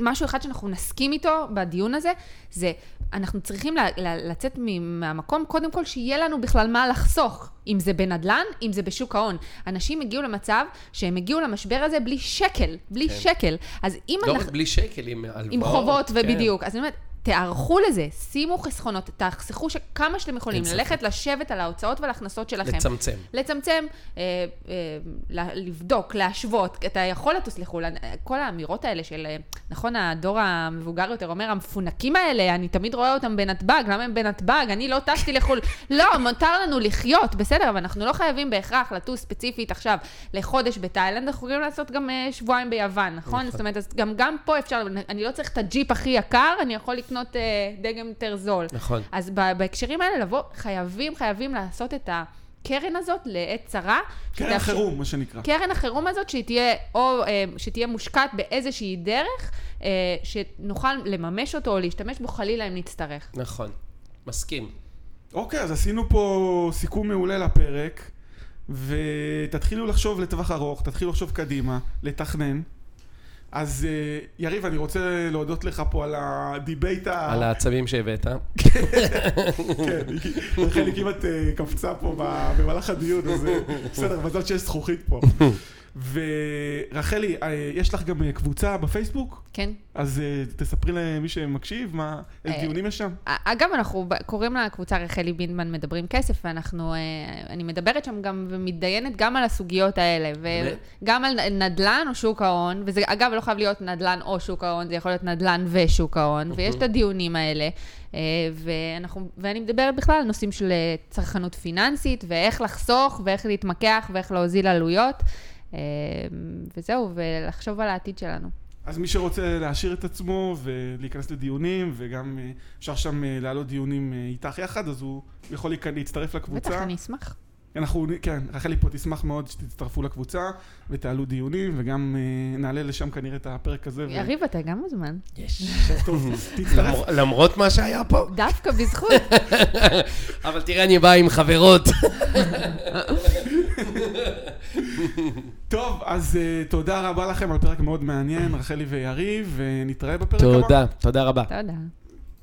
משהו אחד שאנחנו נסכים איתו בדיון הזה, זה, אנחנו צריכים לצאת מהמקום, קודם כל, שיהיה לנו בכלל מה לחסוך. אם זה בנדל"ן, אם זה בשוק ההון. אנשים הגיעו למצב שהם הגיעו למשבר הזה בלי שקל, בלי כן. שקל. אז אם לא רק אנחנו... בלי שקל, עם הלוואות. עם חובות, כן. ובדיוק. אז אני אומרת, תערכו לזה, שימו חסכונות, תחסכו כמה שאתם יכולים. ללכת לשבת על ההוצאות ועל ההכנסות שלכם. לצמצם. לצמצם, אה, אה, לבדוק, להשוות. אתה יכול לטוס לחו"ל. כל האמירות האלה של, אה, נכון, הדור המבוגר יותר אומר, המפונקים האלה, אני תמיד רואה אותם בנתב"ג, למה הם בנתב"ג? אני לא טסתי לחו"ל. לא, מותר לנו לחיות, בסדר, אבל אנחנו לא חייבים בהכרח לטוס ספציפית עכשיו לחודש בתאילנד, אנחנו יכולים לעשות גם אה, שבועיים ביוון, נכון? נכון. זאת אומרת, גם, גם פה אפשר, אני לא צריך את הג'יפ הכי יקר, אני יכול לקנות אה, דגם יותר זול. נכון. אז בהקשרים האלה לבוא, חייבים, חייבים לעשות את הקרן הזאת לעת צרה. קרן שתאפשר- חירום, מה שנקרא. קרן החירום הזאת, שהיא תהיה, או אה, שתהיה מושקעת באיזושהי דרך, אה, שנוכל לממש אותו או להשתמש בו חלילה אם נצטרך. נכון. מסכים. אוקיי, אז עשינו פה סיכום מעולה לפרק, ותתחילו לחשוב לטווח ארוך, תתחילו לחשוב קדימה, לתכנן. אז אה, יריב, אני רוצה להודות לך פה על ה debate ה... על העצבים שהבאת. כן, היא- רחלי כמעט אה, קפצה פה במהלך הדיון, אז אה, בסדר, מזל שיש זכוכית פה. ורחלי, אה, יש לך גם אה, קבוצה בפייסבוק? כן? אז אה, תספרי למי שמקשיב, מה, איזה דיונים יש שם? אגב, אנחנו קוראים לקבוצה רחלי בינדמן מדברים כסף, ואנחנו, אני מדברת שם גם ומתדיינת גם על הסוגיות האלה, וגם על נדל"ן או שוק ההון, וזה אגב לא חייב להיות נדל"ן או שוק ההון, זה יכול להיות נדל"ן ושוק ההון, ויש את הדיונים האלה, ואנחנו, ואני מדברת בכלל על נושאים של צרכנות פיננסית, ואיך לחסוך, ואיך להתמקח, ואיך להוזיל עלויות, וזהו, ולחשוב על העתיד שלנו. אז מי שרוצה להעשיר את עצמו ולהיכנס לדיונים, וגם אה, אפשר שם אה, להעלות דיונים אה, איתך יחד, אז הוא יכול להצטרף לקבוצה. בטח, אני אשמח. אנחנו, כן, רחלי פה תשמח מאוד שתצטרפו לקבוצה ותעלו דיונים, וגם אה, נעלה לשם כנראה את הפרק הזה. ו- יריב, אתה גם מוזמן. יש. טוב, תצטרף. למרות מה שהיה פה. דווקא בזכות. אבל תראה, אני בא עם חברות. טוב, אז אה, תודה רבה לכם על פרק מאוד מעניין, רחלי ויריב, ונתראה בפרק הבא. תודה, תודה רבה. תודה.